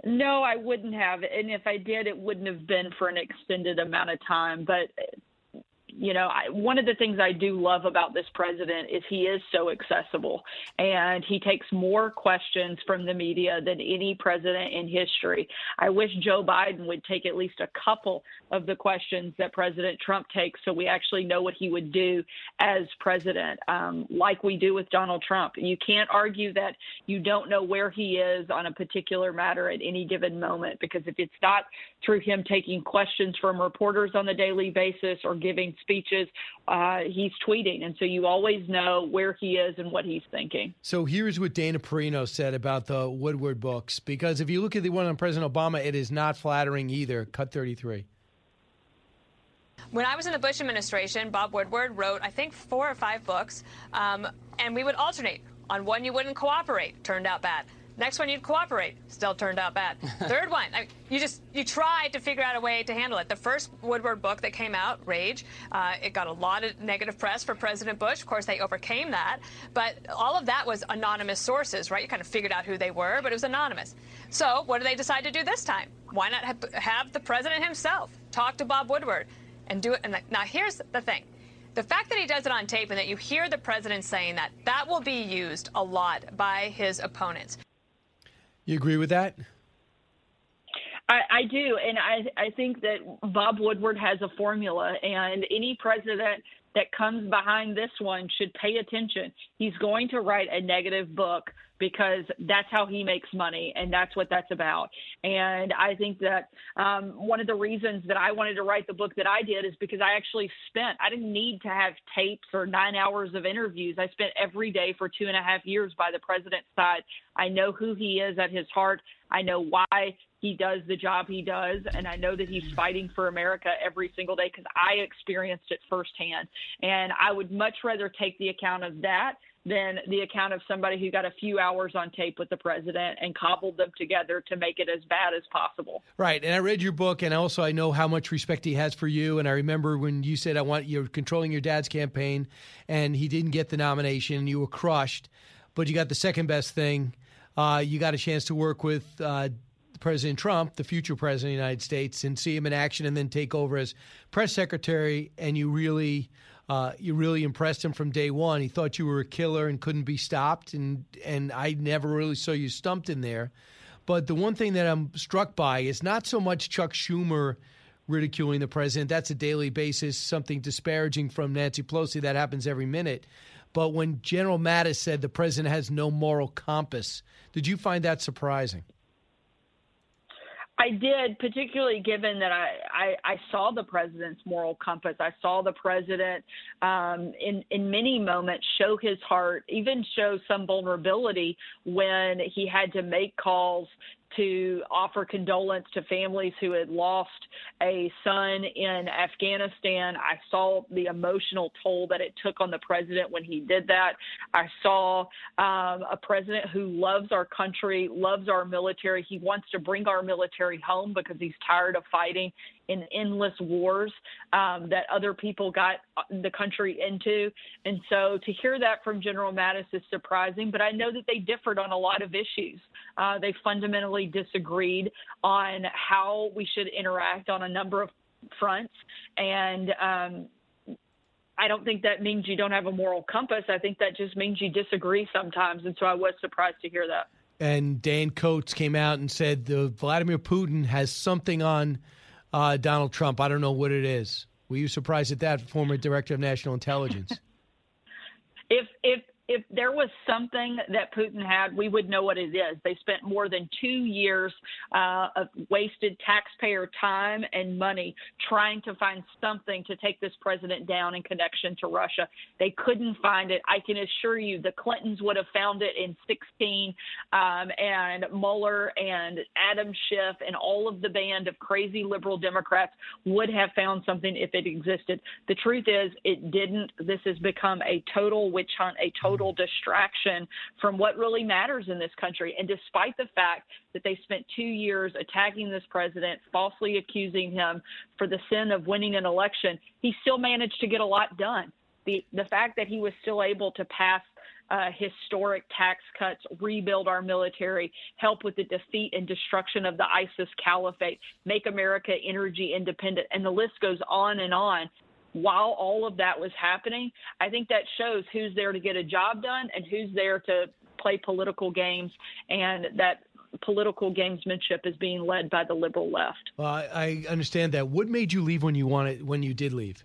No, I wouldn't have. And if I did, it wouldn't have been for an extended amount of time. But, you know, I, one of the things I do love about this president is he is so accessible and he takes more questions from the media than any president in history. I wish Joe Biden would take at least a couple of the questions that President Trump takes so we actually know what he would do as president, um, like we do with Donald Trump. You can't argue that you don't know where he is on a particular matter at any given moment because if it's not through him taking questions from reporters on a daily basis or giving speeches, uh, he's tweeting. And so you always know where he is and what he's thinking. So here's what Dana Perino said about the Woodward books. Because if you look at the one on President Obama, it is not flattering either. Cut 33. When I was in the Bush administration, Bob Woodward wrote, I think, four or five books, um, and we would alternate. On one, you wouldn't cooperate, turned out bad. Next one, you'd cooperate, still turned out bad. Third one, I, you just you tried to figure out a way to handle it. The first Woodward book that came out, Rage, uh, it got a lot of negative press for President Bush. Of course, they overcame that, but all of that was anonymous sources, right? You kind of figured out who they were, but it was anonymous. So, what do they decide to do this time? Why not have, have the president himself talk to Bob Woodward? and do it. And now here's the thing. The fact that he does it on tape and that you hear the president saying that, that will be used a lot by his opponents. You agree with that? I, I do, and I I think that Bob Woodward has a formula, and any president that comes behind this one should pay attention. He's going to write a negative book because that's how he makes money and that's what that's about. And I think that um, one of the reasons that I wanted to write the book that I did is because I actually spent, I didn't need to have tapes or nine hours of interviews. I spent every day for two and a half years by the president's side. I know who he is at his heart. I know why he does the job he does, and I know that he's fighting for America every single day because I experienced it firsthand. And I would much rather take the account of that than the account of somebody who got a few hours on tape with the president and cobbled them together to make it as bad as possible. Right. And I read your book, and also I know how much respect he has for you. And I remember when you said, I want you're controlling your dad's campaign, and he didn't get the nomination, and you were crushed, but you got the second best thing. Uh, you got a chance to work with uh, President Trump, the future president of the United States, and see him in action and then take over as press secretary. And you really. Uh, you really impressed him from day one. He thought you were a killer and couldn't be stopped, and and I never really saw you stumped in there. But the one thing that I'm struck by is not so much Chuck Schumer ridiculing the president. That's a daily basis, something disparaging from Nancy Pelosi that happens every minute. But when General Mattis said the president has no moral compass, did you find that surprising? I did, particularly given that I, I, I, saw the president's moral compass. I saw the president um, in, in many moments show his heart, even show some vulnerability when he had to make calls to offer condolence to families who had lost a son in Afghanistan. I saw the emotional toll that it took on the president when he did that. I saw um, a president who loves our country, loves our military. He wants to bring our military home because he's tired of fighting in endless wars um, that other people got uh, the country into. And so to hear that from General Mattis is surprising, but I know that they differed on a lot of issues. Uh, they fundamentally disagreed on how we should interact on a number of fronts. And um, I don't think that means you don't have a moral compass. I think that just means you disagree sometimes. And so I was surprised to hear that. And Dan Coats came out and said the Vladimir Putin has something on uh, Donald Trump. I don't know what it is. Were you surprised at that, former director of national intelligence? if if if there was something that Putin had, we would know what it is. They spent more than two years uh, of wasted taxpayer time and money trying to find something to take this president down in connection to Russia. They couldn't find it. I can assure you the Clintons would have found it in 16, um, and Mueller and Adam Schiff and all of the band of crazy liberal Democrats would have found something if it existed. The truth is, it didn't. This has become a total witch hunt, a total total distraction from what really matters in this country. And despite the fact that they spent two years attacking this president, falsely accusing him for the sin of winning an election, he still managed to get a lot done. The, the fact that he was still able to pass uh, historic tax cuts, rebuild our military, help with the defeat and destruction of the ISIS caliphate, make America energy independent, and the list goes on and on while all of that was happening, I think that shows who's there to get a job done and who's there to play political games, and that political gamesmanship is being led by the liberal left. Well, I, understand that. What made you leave when you wanted when you did leave?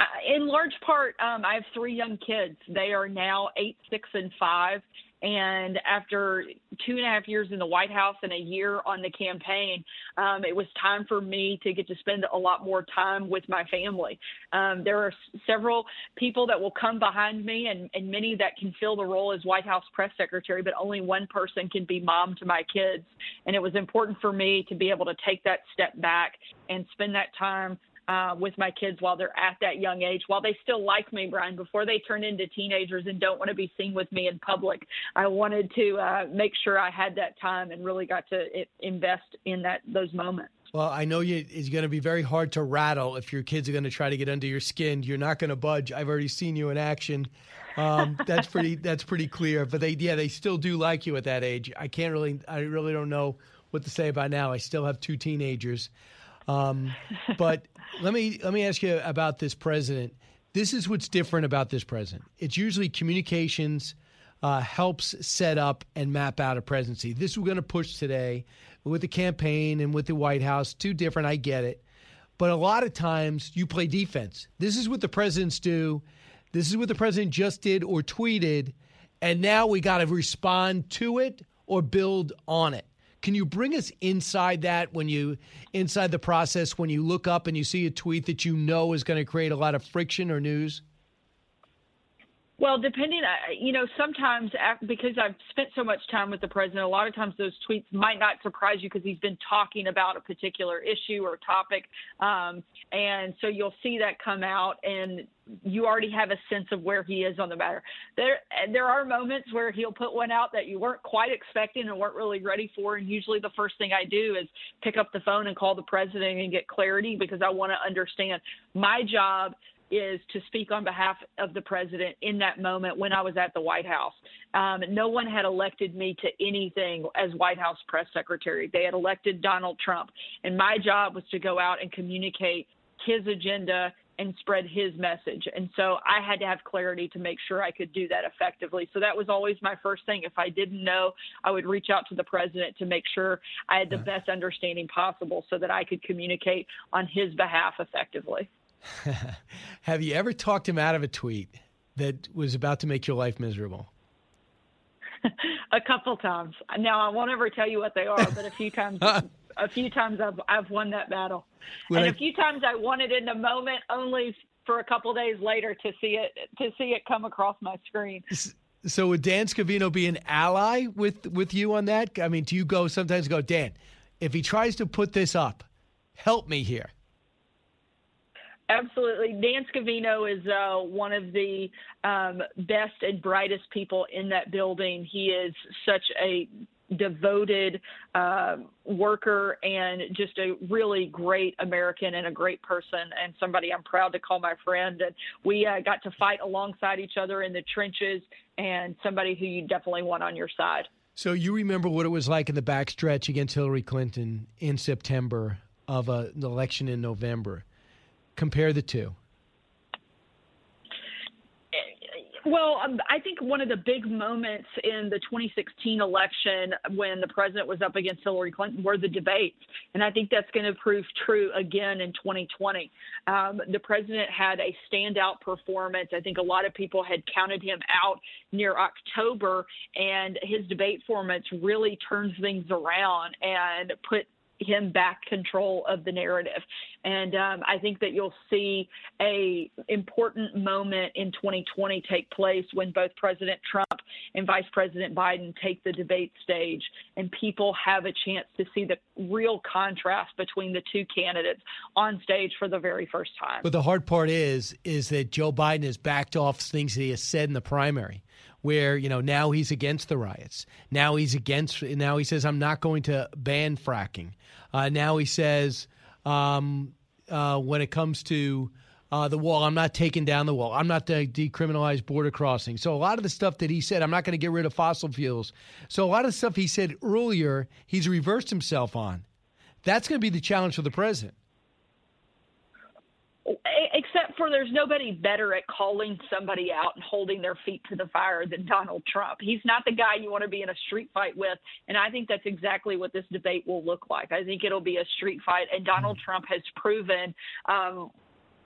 Uh, in large part, um, I have three young kids. They are now eight, six, and five. And after two and a half years in the White House and a year on the campaign, um, it was time for me to get to spend a lot more time with my family. Um, there are several people that will come behind me, and, and many that can fill the role as White House press secretary, but only one person can be mom to my kids. And it was important for me to be able to take that step back and spend that time uh, with my kids while they're at that young age, while they still like me, Brian, before they turn into teenagers and don't want to be seen with me in public. I wanted to uh, make sure I had that time and really got to invest in that those moments. Well, I know you, it's going to be very hard to rattle if your kids are going to try to get under your skin. You're not going to budge. I've already seen you in action. Um, that's pretty. That's pretty clear. But they, yeah, they still do like you at that age. I can't really. I really don't know what to say about now. I still have two teenagers. Um, but let me let me ask you about this president. This is what's different about this president. It's usually communications uh, helps set up and map out a presidency. This we're going to push today with the campaign and with the White House. Two different. I get it, but a lot of times you play defense. This is what the presidents do. This is what the president just did or tweeted, and now we got to respond to it or build on it. Can you bring us inside that when you inside the process when you look up and you see a tweet that you know is going to create a lot of friction or news? Well, depending, you know, sometimes because I've spent so much time with the president, a lot of times those tweets might not surprise you because he's been talking about a particular issue or topic, um, and so you'll see that come out, and you already have a sense of where he is on the matter. There, there are moments where he'll put one out that you weren't quite expecting and weren't really ready for, and usually the first thing I do is pick up the phone and call the president and get clarity because I want to understand. My job is to speak on behalf of the president in that moment when I was at the White House. Um, no one had elected me to anything as White House press secretary. They had elected Donald Trump. And my job was to go out and communicate his agenda and spread his message. And so I had to have clarity to make sure I could do that effectively. So that was always my first thing. If I didn't know, I would reach out to the president to make sure I had the best understanding possible so that I could communicate on his behalf effectively. Have you ever talked him out of a tweet that was about to make your life miserable? a couple times. Now I won't ever tell you what they are, but a few times, a few times I've I've won that battle, When and I- a few times I won it in the moment, only for a couple days later to see it to see it come across my screen. So would Dan Scavino be an ally with with you on that? I mean, do you go sometimes go, Dan, if he tries to put this up, help me here. Absolutely. Dan Scavino is uh, one of the um, best and brightest people in that building. He is such a devoted uh, worker and just a really great American and a great person and somebody I'm proud to call my friend. And we uh, got to fight alongside each other in the trenches and somebody who you definitely want on your side. So you remember what it was like in the backstretch against Hillary Clinton in September of a, an election in November. Compare the two. Well, um, I think one of the big moments in the 2016 election when the president was up against Hillary Clinton were the debates. And I think that's going to prove true again in 2020. Um, the president had a standout performance. I think a lot of people had counted him out near October, and his debate performance really turns things around and put him back control of the narrative. And um, I think that you'll see a important moment in 2020 take place when both President Trump and Vice President Biden take the debate stage, and people have a chance to see the real contrast between the two candidates on stage for the very first time. But the hard part is is that Joe Biden has backed off things that he has said in the primary, where you know now he's against the riots. Now he's against. Now he says I'm not going to ban fracking. Uh, now he says um, uh, when it comes to uh, the wall, I'm not taking down the wall. I'm not to decriminalize border crossing. So a lot of the stuff that he said, I'm not going to get rid of fossil fuels. So a lot of the stuff he said earlier, he's reversed himself on. That's going to be the challenge for the president. Except for there's nobody better at calling somebody out and holding their feet to the fire than Donald Trump. He's not the guy you want to be in a street fight with, and I think that's exactly what this debate will look like. I think it'll be a street fight, and Donald Trump has proven. Um,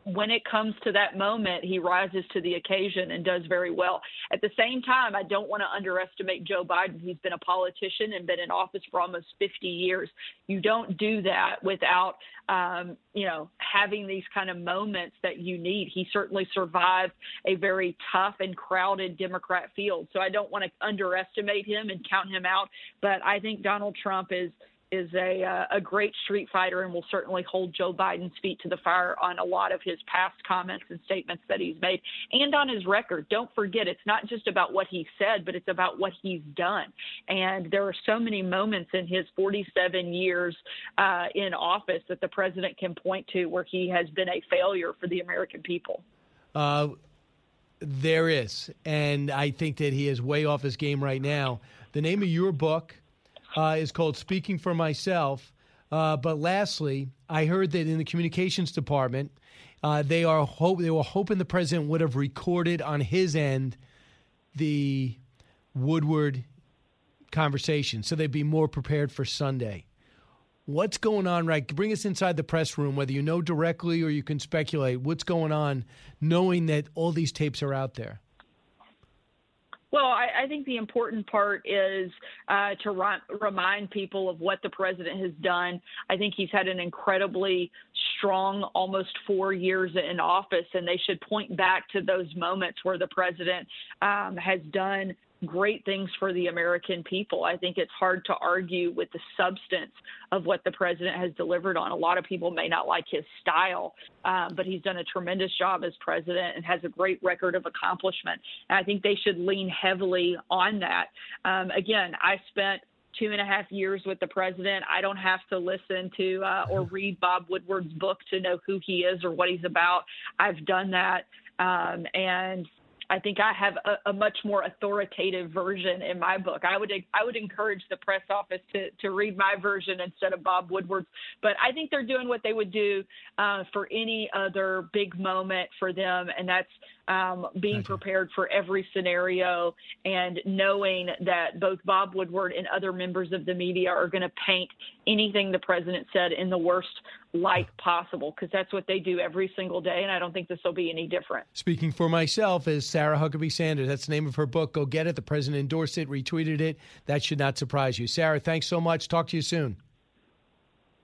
when it comes to that moment, he rises to the occasion and does very well. At the same time, I don't want to underestimate Joe Biden. He's been a politician and been in office for almost 50 years. You don't do that without, um, you know, having these kind of moments that you need. He certainly survived a very tough and crowded Democrat field. So I don't want to underestimate him and count him out. But I think Donald Trump is is a uh, a great street fighter and will certainly hold Joe Biden's feet to the fire on a lot of his past comments and statements that he's made and on his record. Don't forget, it's not just about what he said, but it's about what he's done. And there are so many moments in his 47 years uh, in office that the president can point to where he has been a failure for the American people. Uh, there is, and I think that he is way off his game right now. The name of your book uh, is called Speaking for Myself. Uh, but lastly, I heard that in the communications department, uh, they are hope they were hoping the president would have recorded on his end the Woodward conversation, so they'd be more prepared for Sunday. What's going on, right? Bring us inside the press room, whether you know directly or you can speculate. What's going on, knowing that all these tapes are out there? Well, I, I think the important part is uh, to ri- remind people of what the president has done. I think he's had an incredibly strong, almost four years in office, and they should point back to those moments where the president um, has done great things for the American people. I think it's hard to argue with the substance of what the president has delivered on. A lot of people may not like his style, um, but he's done a tremendous job as president and has a great record of accomplishment. And I think they should lean heavily on that. Um, again, I spent two and a half years with the president. I don't have to listen to uh, or read Bob Woodward's book to know who he is or what he's about. I've done that. Um, and I think I have a, a, much more authoritative version in my book. I would I would encourage the press office to to read my version instead of Bob Woodward's. But I think they're doing what they would do uh, for any other big moment for them, and that's um, being prepared for every scenario and knowing that both Bob Woodward and other members of the media are going to paint anything the president said in the worst light possible because that's what they do every single day. And I don't think this will be any different. Speaking for myself is Sarah Huckabee Sanders. That's the name of her book. Go get it. The president endorsed it, retweeted it. That should not surprise you. Sarah, thanks so much. Talk to you soon.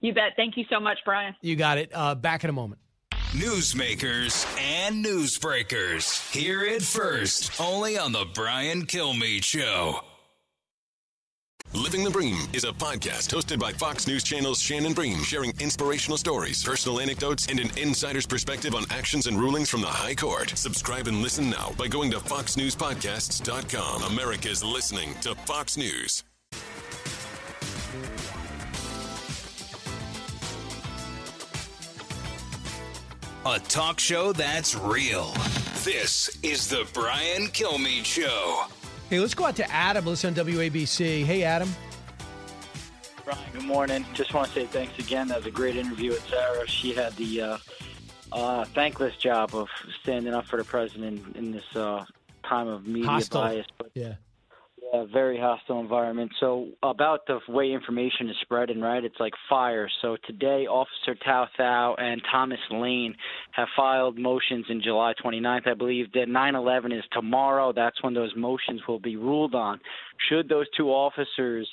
You bet. Thank you so much, Brian. You got it. Uh, back in a moment. Newsmakers and newsbreakers. Hear it first, only on The Brian Kilmeade Show. Living the Bream is a podcast hosted by Fox News Channel's Shannon Bream, sharing inspirational stories, personal anecdotes, and an insider's perspective on actions and rulings from the High Court. Subscribe and listen now by going to foxnewspodcasts.com. America's listening to Fox News. A talk show that's real. This is The Brian Kilmeade Show. Hey, let's go out to Adam. Listen on WABC. Hey, Adam. Brian, good morning. Just want to say thanks again. That was a great interview with Sarah. She had the uh, uh, thankless job of standing up for the president in this uh, time of media Hostile. bias. But Yeah. A very hostile environment. So about the way information is spreading, right? It's like fire. So today, Officer Tou Thao and Thomas Lane have filed motions in July 29th, I believe. That 9/11 is tomorrow. That's when those motions will be ruled on. Should those two officers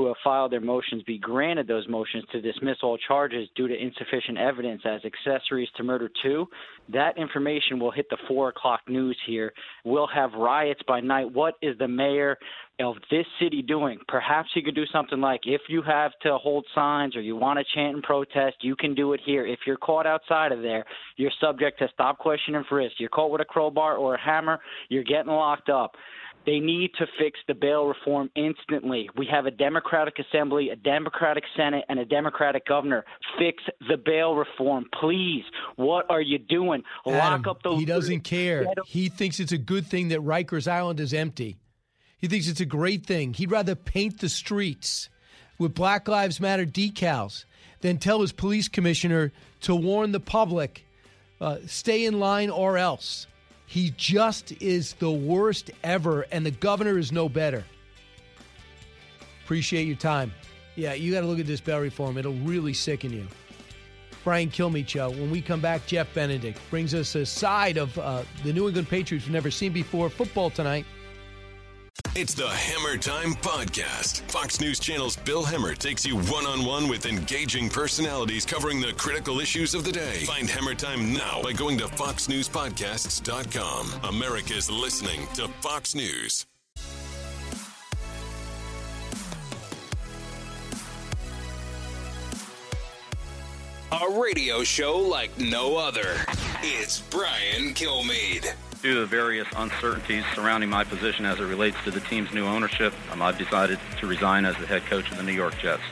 who have filed their motions be granted those motions to dismiss all charges due to insufficient evidence as accessories to murder two, that information will hit the four o'clock news here. We'll have riots by night. What is the mayor of this city doing? Perhaps he could do something like if you have to hold signs or you want to chant and protest, you can do it here. If you're caught outside of there, you're subject to stop, question, and frisk. You're caught with a crowbar or a hammer, you're getting locked up. They need to fix the bail reform instantly. We have a Democratic Assembly, a Democratic Senate, and a Democratic governor. Fix the bail reform, please. What are you doing? Lock up the. he doesn't care. He thinks it's a good thing that Rikers Island is empty. He thinks it's a great thing. He'd rather paint the streets with Black Lives Matter decals than tell his police commissioner to warn the public uh, stay in line or else. He just is the worst ever, and the governor is no better. Appreciate your time. Yeah, you got to look at this bail reform. It'll really sicken you. Brian Kilmeade. When we come back, Jeff Benedict brings us a side of uh, the New England Patriots we've never seen before. Football tonight. It's the Hemmer Time Podcast. Fox News Channel's Bill Hemmer takes you one on one with engaging personalities covering the critical issues of the day. Find Hemmer Time now by going to FoxNewsPodcasts.com. America's listening to Fox News. A radio show like no other. It's Brian Kilmeade. Due to the various uncertainties surrounding my position as it relates to the team's new ownership, um, I've decided to resign as the head coach of the New York Jets.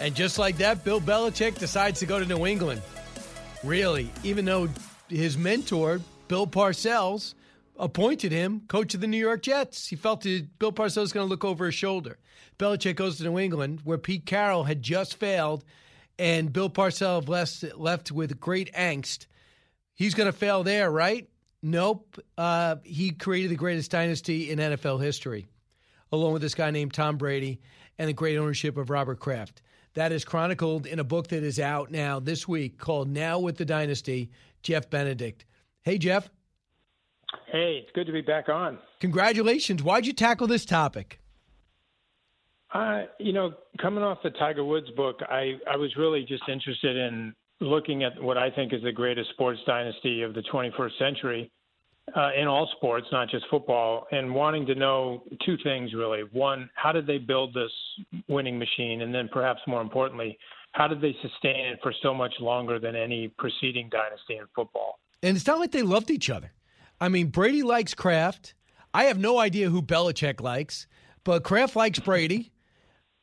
And just like that, Bill Belichick decides to go to New England. Really, even though his mentor, Bill Parcells, appointed him coach of the New York Jets. He felt that Bill Parcells was going to look over his shoulder. Belichick goes to New England, where Pete Carroll had just failed, and Bill Parcells left, left with great angst. He's going to fail there, right? Nope. Uh, he created the greatest dynasty in NFL history, along with this guy named Tom Brady and the great ownership of Robert Kraft. That is chronicled in a book that is out now this week called Now with the Dynasty, Jeff Benedict. Hey, Jeff. Hey, it's good to be back on. Congratulations. Why'd you tackle this topic? Uh, you know, coming off the Tiger Woods book, I, I was really just interested in looking at what I think is the greatest sports dynasty of the 21st century uh, in all sports, not just football, and wanting to know two things really. One, how did they build this winning machine? And then perhaps more importantly, how did they sustain it for so much longer than any preceding dynasty in football? And it's not like they loved each other. I mean, Brady likes Kraft. I have no idea who Belichick likes, but Kraft likes Brady,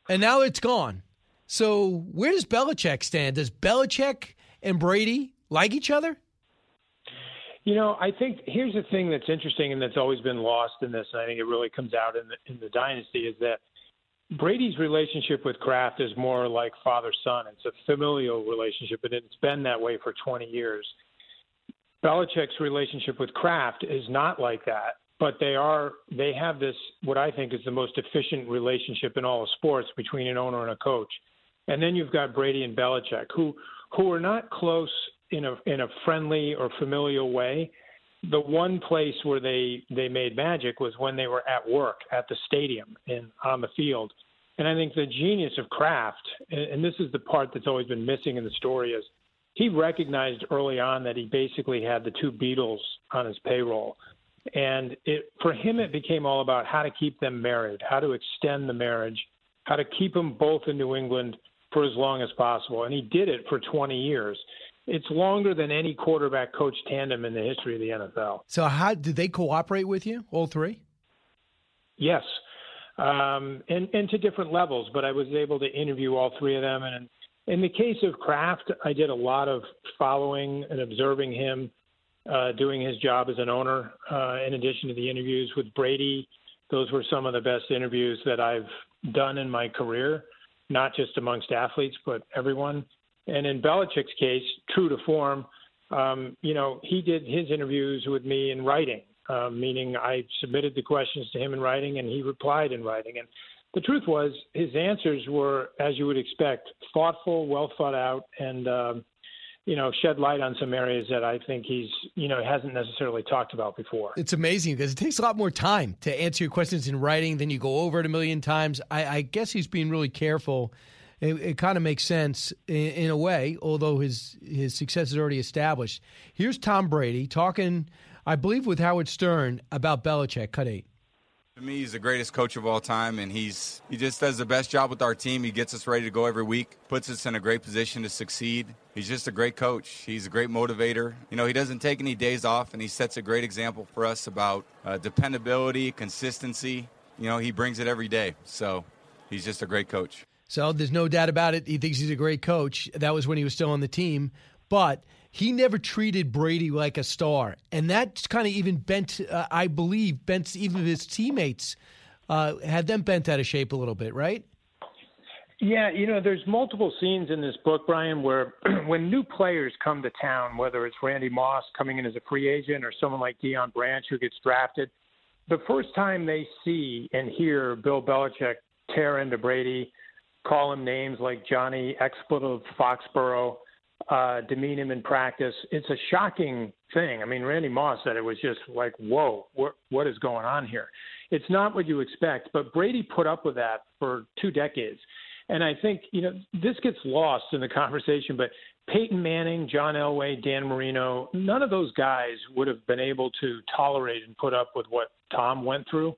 and now it's gone. So where does Belichick stand? Does Belichick and Brady like each other? You know, I think here's the thing that's interesting and that's always been lost in this, and I think it really comes out in the, in the dynasty is that Brady's relationship with Kraft is more like father son. It's a familial relationship, and it's been that way for 20 years. Belichick's relationship with Kraft is not like that, but they are they have this what I think is the most efficient relationship in all of sports between an owner and a coach. And then you've got Brady and Belichick, who who are not close in a in a friendly or familial way. The one place where they they made magic was when they were at work at the stadium and on the field. And I think the genius of Kraft, and, and this is the part that's always been missing in the story, is he recognized early on that he basically had the two Beatles on his payroll. And it, for him, it became all about how to keep them married, how to extend the marriage, how to keep them both in New England for as long as possible. And he did it for 20 years. It's longer than any quarterback coach tandem in the history of the NFL. So, how did they cooperate with you, all three? Yes, um, and, and to different levels. But I was able to interview all three of them. And in the case of Kraft, I did a lot of following and observing him uh, doing his job as an owner. Uh, in addition to the interviews with Brady, those were some of the best interviews that I've done in my career not just amongst athletes, but everyone. And in Belichick's case, true to form, um, you know, he did his interviews with me in writing, uh, meaning I submitted the questions to him in writing and he replied in writing. And the truth was, his answers were, as you would expect, thoughtful, well thought out, and um, you know, shed light on some areas that I think he's, you know, hasn't necessarily talked about before. It's amazing because it takes a lot more time to answer your questions in writing than you go over it a million times. I, I guess he's being really careful. It, it kind of makes sense in, in, a way, although his his success is already established. Here's Tom Brady talking, I believe, with Howard Stern about Belichick. Cut eight. To me, he's the greatest coach of all time, and he's he just does the best job with our team. He gets us ready to go every week, puts us in a great position to succeed. He's just a great coach. He's a great motivator. You know, he doesn't take any days off, and he sets a great example for us about uh, dependability, consistency. You know, he brings it every day. So he's just a great coach. So there's no doubt about it. He thinks he's a great coach. That was when he was still on the team, but he never treated Brady like a star, and that kind of even bent, uh, I believe, bent even his teammates, uh, had them bent out of shape a little bit, right? Yeah, you know, there's multiple scenes in this book, Brian, where when new players come to town, whether it's Randy Moss coming in as a free agent or someone like Deion Branch who gets drafted, the first time they see and hear Bill Belichick tear into Brady, call him names like Johnny Expletive Foxborough, uh, demean him in practice. It's a shocking thing. I mean, Randy Moss said it was just like, whoa, what, what is going on here? It's not what you expect, but Brady put up with that for two decades. And I think, you know, this gets lost in the conversation, but Peyton Manning, John Elway, Dan Marino, none of those guys would have been able to tolerate and put up with what Tom went through.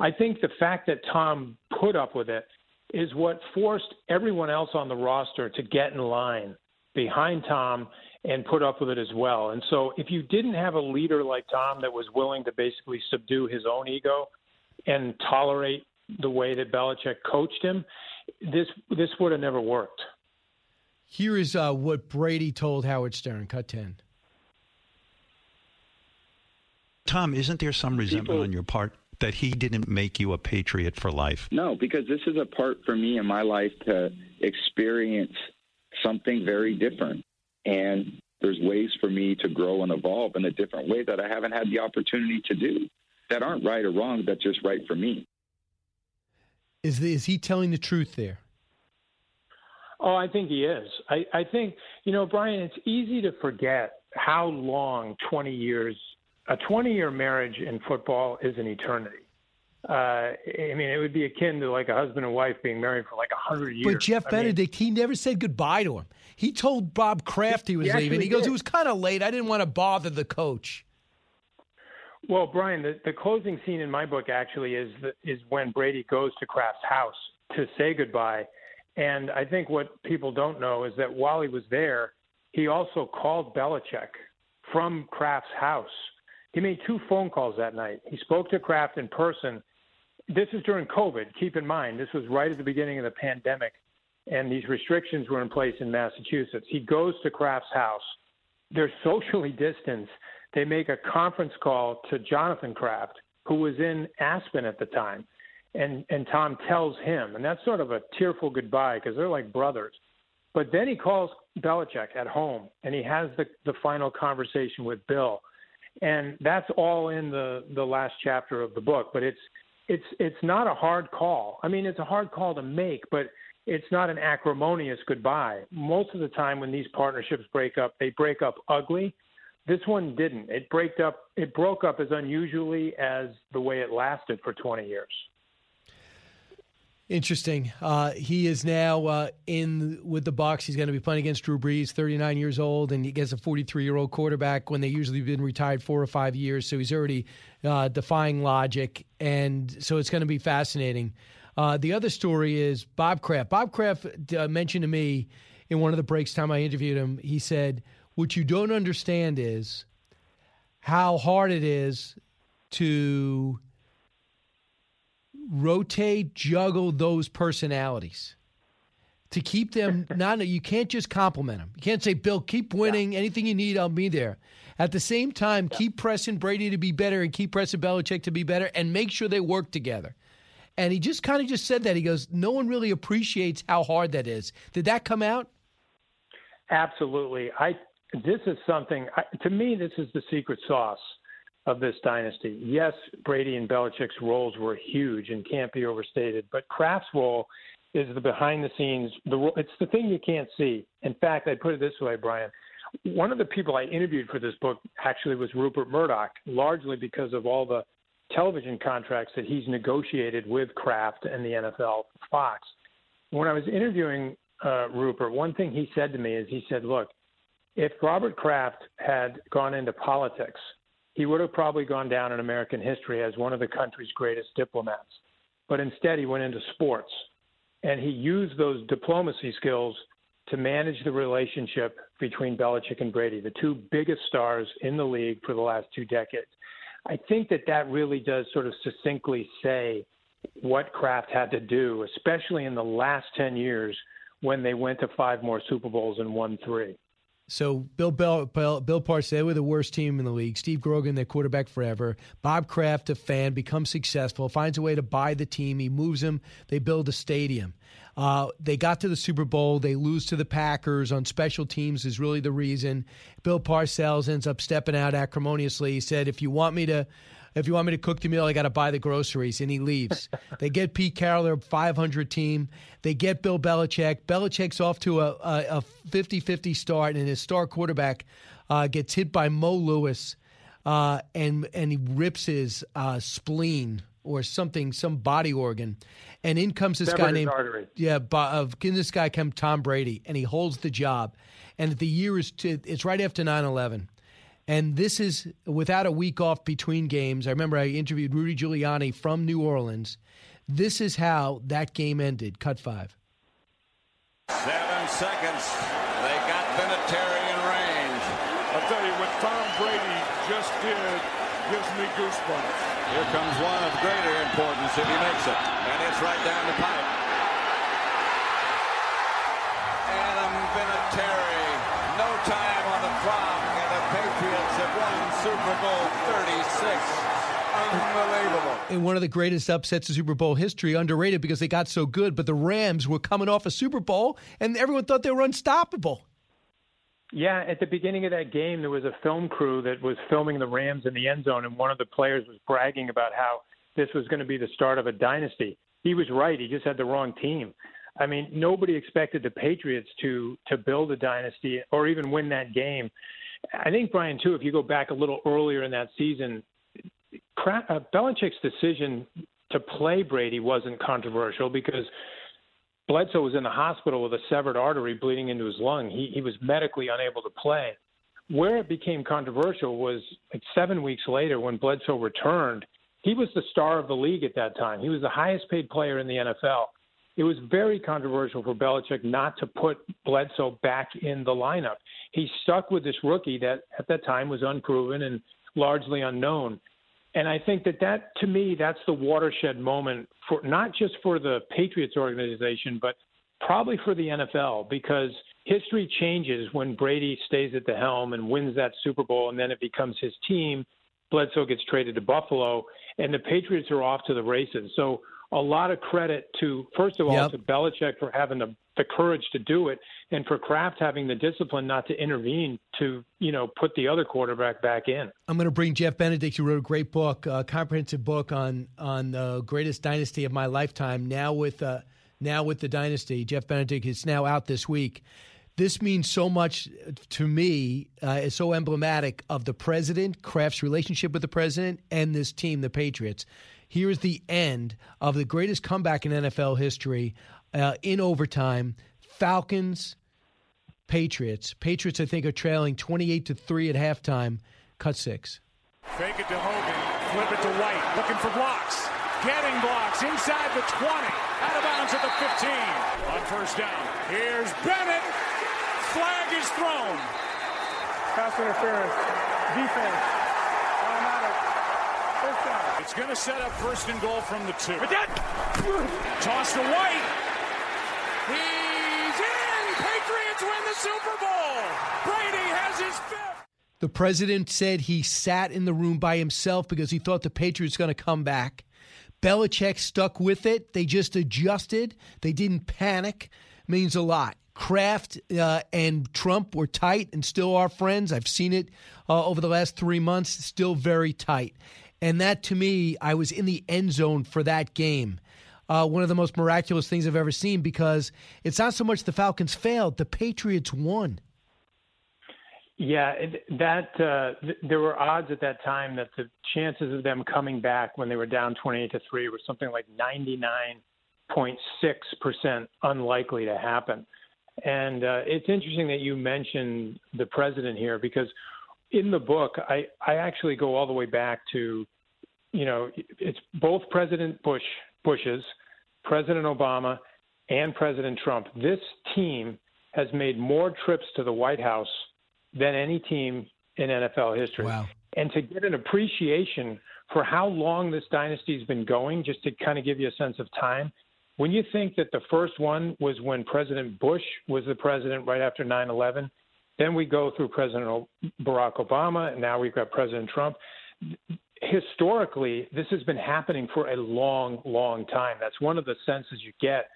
I think the fact that Tom put up with it is what forced everyone else on the roster to get in line behind Tom and put up with it as well. And so if you didn't have a leader like Tom that was willing to basically subdue his own ego and tolerate the way that Belichick coached him, this this would have never worked. Here is uh, what Brady told Howard Stern. Cut ten. Tom, isn't there some resentment People, on your part that he didn't make you a patriot for life? No, because this is a part for me in my life to experience something very different. And there's ways for me to grow and evolve in a different way that I haven't had the opportunity to do that aren't right or wrong, that's just right for me. Is, the, is he telling the truth there? Oh, I think he is. I, I think, you know, Brian, it's easy to forget how long 20 years, a 20 year marriage in football is an eternity uh, I mean, it would be akin to like a husband and wife being married for like a hundred years. But Jeff I Benedict, mean, he never said goodbye to him. He told Bob Kraft he was he leaving. He goes, did. "It was kind of late. I didn't want to bother the coach." Well, Brian, the, the closing scene in my book actually is the, is when Brady goes to Kraft's house to say goodbye, and I think what people don't know is that while he was there, he also called Belichick from Kraft's house. He made two phone calls that night. He spoke to Kraft in person this is during COVID. Keep in mind, this was right at the beginning of the pandemic, and these restrictions were in place in Massachusetts. He goes to Kraft's house. They're socially distanced. They make a conference call to Jonathan Kraft, who was in Aspen at the time, and and Tom tells him, and that's sort of a tearful goodbye because they're like brothers. But then he calls Belichick at home and he has the, the final conversation with Bill. And that's all in the, the last chapter of the book. But it's it's it's not a hard call. I mean, it's a hard call to make, but it's not an acrimonious goodbye. Most of the time when these partnerships break up, they break up ugly. This one didn't. It break up it broke up as unusually as the way it lasted for 20 years. Interesting. Uh, he is now uh, in with the Bucs. He's going to be playing against Drew Brees, 39 years old, and he gets a 43 year old quarterback when they usually been retired four or five years. So he's already uh, defying logic, and so it's going to be fascinating. Uh, the other story is Bob Kraft. Bob Kraft uh, mentioned to me in one of the breaks time I interviewed him. He said, "What you don't understand is how hard it is to." Rotate, juggle those personalities to keep them not you can't just compliment them. You can't say, Bill, keep winning. Yeah. Anything you need, I'll be there. At the same time, yeah. keep pressing Brady to be better and keep pressing Belichick to be better and make sure they work together. And he just kind of just said that. He goes, No one really appreciates how hard that is. Did that come out? Absolutely. I this is something I, to me this is the secret sauce of this dynasty. Yes, Brady and Belichick's roles were huge and can't be overstated, but Kraft's role is the behind the scenes. The it's the thing you can't see. In fact, I put it this way, Brian. One of the people I interviewed for this book actually was Rupert Murdoch, largely because of all the television contracts that he's negotiated with Kraft and the NFL Fox. When I was interviewing uh, Rupert, one thing he said to me is he said, "Look, if Robert Kraft had gone into politics he would have probably gone down in American history as one of the country's greatest diplomats. But instead, he went into sports and he used those diplomacy skills to manage the relationship between Belichick and Brady, the two biggest stars in the league for the last two decades. I think that that really does sort of succinctly say what Kraft had to do, especially in the last 10 years when they went to five more Super Bowls and won three. So Bill Bill Bill, Bill Parcells, they were the worst team in the league. Steve Grogan, their quarterback forever. Bob Kraft, a fan, becomes successful, finds a way to buy the team. He moves them. They build a stadium. Uh, they got to the Super Bowl. They lose to the Packers on special teams is really the reason. Bill Parcells ends up stepping out acrimoniously. He said, "If you want me to." If you want me to cook the meal, I got to buy the groceries. And he leaves. they get Pete Carroll, their 500 team. They get Bill Belichick. Belichick's off to a, a, 50-50 start, and his star quarterback uh, gets hit by Mo Lewis, uh, and and he rips his uh, spleen or something, some body organ, and in comes this guy named artery. yeah, of uh, this guy comes Tom Brady, and he holds the job, and the year is to, it's right after 9-11. And this is without a week off between games. I remember I interviewed Rudy Giuliani from New Orleans. This is how that game ended. Cut five. Seven seconds. They got Vinatieri in range. I'll tell you, what Tom Brady just did gives me goosebumps. Here comes one of greater importance if he makes it. And it's right down the pipe. In one of the greatest upsets in Super Bowl history, underrated because they got so good, but the Rams were coming off a Super Bowl and everyone thought they were unstoppable. Yeah, at the beginning of that game, there was a film crew that was filming the Rams in the end zone, and one of the players was bragging about how this was going to be the start of a dynasty. He was right. He just had the wrong team. I mean, nobody expected the Patriots to to build a dynasty or even win that game. I think Brian too. If you go back a little earlier in that season, Uh, Belichick's decision to play Brady wasn't controversial because Bledsoe was in the hospital with a severed artery bleeding into his lung. He he was medically unable to play. Where it became controversial was like seven weeks later when Bledsoe returned. He was the star of the league at that time. He was the highest paid player in the NFL it was very controversial for Belichick not to put Bledsoe back in the lineup. He stuck with this rookie that at that time was unproven and largely unknown. And I think that that to me that's the watershed moment for not just for the Patriots organization but probably for the NFL because history changes when Brady stays at the helm and wins that Super Bowl and then it becomes his team. Bledsoe gets traded to Buffalo and the Patriots are off to the races. So a lot of credit to first of all Yep. to Belichick for having the the courage to do it, and for Kraft having the discipline not to intervene to you know put the other quarterback back in. I'm going to bring Jeff Benedict, who wrote a great book, a comprehensive book on on the greatest dynasty of my lifetime. Now with uh, now with the dynasty, Jeff Benedict is now out this week. This means so much to me. Uh, it's so emblematic of the president, Kraft's relationship with the president, and this team, the Patriots. Here is the end of the greatest comeback in NFL history uh, in overtime. Falcons, Patriots. Patriots, I think, are trailing 28 to 3 at halftime. Cut six. Fake it to Hogan. Flip it to White. Looking for blocks. Getting blocks inside the 20. Out of bounds at the 15. On first down. Here's Bennett. Flag is thrown. Pass interference. Defense. Automatic. First down. It's going to set up first and goal from the two. Toss to White. He's in. Patriots win the Super Bowl. Brady has his fifth. The president said he sat in the room by himself because he thought the Patriots going to come back. Belichick stuck with it. They just adjusted. They didn't panic. Means a lot. Kraft uh, and Trump were tight and still are friends. I've seen it uh, over the last three months. Still very tight. And that to me, I was in the end zone for that game. Uh, one of the most miraculous things I've ever seen because it's not so much the Falcons failed, the Patriots won. Yeah, that uh, th- there were odds at that time that the chances of them coming back when they were down 28 to 3 were something like 99.6% unlikely to happen. And uh, it's interesting that you mentioned the president here because in the book, I, I actually go all the way back to, you know, it's both President Bush, Bush's, President Obama, and President Trump. This team has made more trips to the White House than any team in NFL history. Wow. And to get an appreciation for how long this dynasty has been going, just to kind of give you a sense of time, when you think that the first one was when President Bush was the president right after 9 11, then we go through President Barack Obama, and now we've got President Trump. Historically, this has been happening for a long, long time. That's one of the senses you get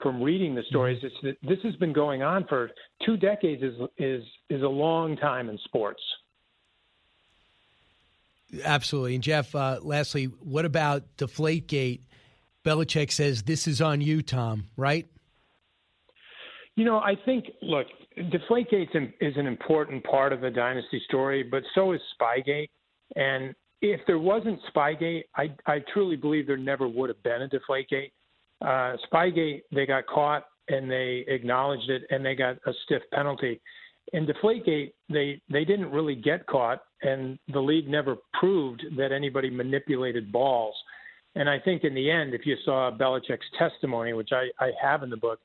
from reading the stories. It's that this has been going on for two decades. is is is a long time in sports. Absolutely. And Jeff, uh, lastly, what about Deflategate? Belichick says this is on you, Tom, right? You know, I think, look, Deflategate is an important part of the dynasty story, but so is Spygate. And if there wasn't Spygate, I, I truly believe there never would have been a Deflategate. Uh, Spygate, they got caught and they acknowledged it and they got a stiff penalty. In Deflategate, they, they didn't really get caught, and the league never proved that anybody manipulated balls. And I think in the end, if you saw Belichick's testimony, which I, I have in the book,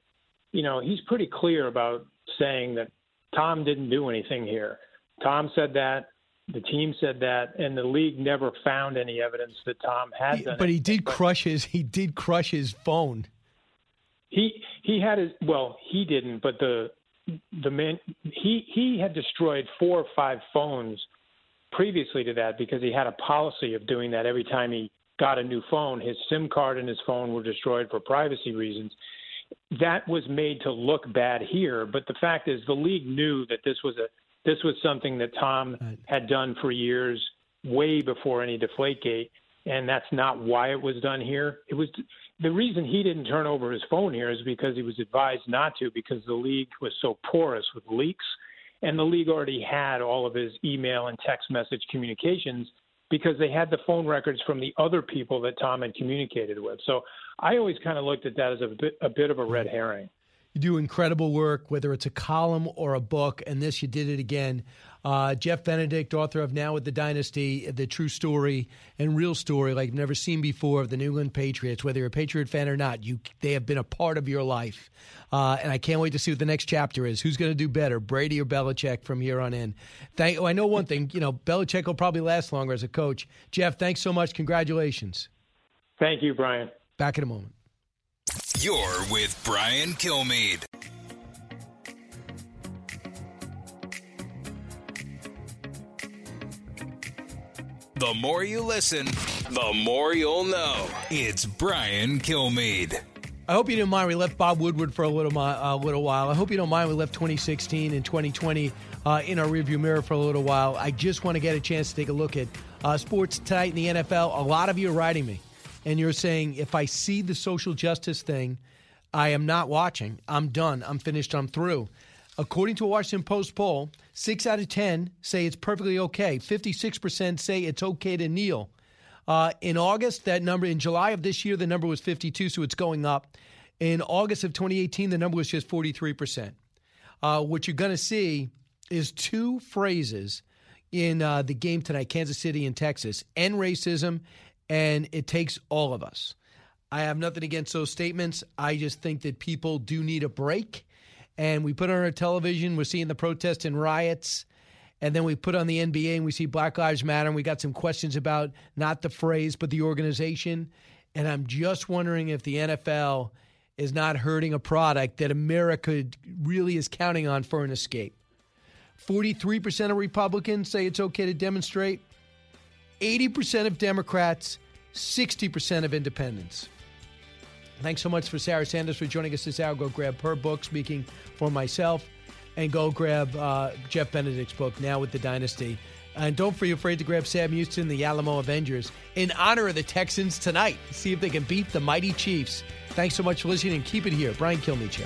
you know, he's pretty clear about saying that Tom didn't do anything here. Tom said that, the team said that, and the league never found any evidence that Tom had done But he did crush his he did crush his phone. He he had his well, he didn't, but the the man he he had destroyed four or five phones previously to that because he had a policy of doing that every time he got a new phone. His SIM card and his phone were destroyed for privacy reasons. That was made to look bad here, but the fact is the league knew that this was a this was something that Tom had done for years, way before any Deflategate, and that's not why it was done here. It was the reason he didn't turn over his phone here is because he was advised not to because the league was so porous with leaks, and the league already had all of his email and text message communications because they had the phone records from the other people that Tom had communicated with. So I always kind of looked at that as a bit a bit of a red mm-hmm. herring. You do incredible work, whether it's a column or a book, and this you did it again. Uh, Jeff Benedict, author of Now with the Dynasty, the true story and real story like never seen before of the New England Patriots. Whether you're a Patriot fan or not, you they have been a part of your life, uh, and I can't wait to see what the next chapter is. Who's going to do better, Brady or Belichick, from here on in? Thank. Oh, I know one thing. You know, Belichick will probably last longer as a coach. Jeff, thanks so much. Congratulations. Thank you, Brian. Back in a moment. You're with Brian Kilmeade. The more you listen, the more you'll know. It's Brian Kilmeade. I hope you didn't mind we left Bob Woodward for a little, a little while. I hope you don't mind we left 2016 and 2020 uh, in our rearview mirror for a little while. I just want to get a chance to take a look at uh, sports tonight in the NFL. A lot of you are writing me, and you're saying if I see the social justice thing, I am not watching. I'm done. I'm finished. I'm through. According to a Washington Post poll, six out of 10 say it's perfectly okay. 56% say it's okay to kneel. Uh, in August, that number, in July of this year, the number was 52, so it's going up. In August of 2018, the number was just 43%. Uh, what you're going to see is two phrases in uh, the game tonight, Kansas City and Texas end racism, and it takes all of us. I have nothing against those statements. I just think that people do need a break. And we put on our television, we're seeing the protests and riots. And then we put on the NBA and we see Black Lives Matter. And we got some questions about not the phrase, but the organization. And I'm just wondering if the NFL is not hurting a product that America really is counting on for an escape. 43% of Republicans say it's okay to demonstrate, 80% of Democrats, 60% of independents. Thanks so much for Sarah Sanders for joining us this hour. Go grab her book, speaking for myself, and go grab uh, Jeff Benedict's book, Now with the Dynasty. And don't be afraid to grab Sam Houston, the Alamo Avengers, in honor of the Texans tonight. See if they can beat the mighty Chiefs. Thanks so much for listening and keep it here. Brian Kilmeade Show.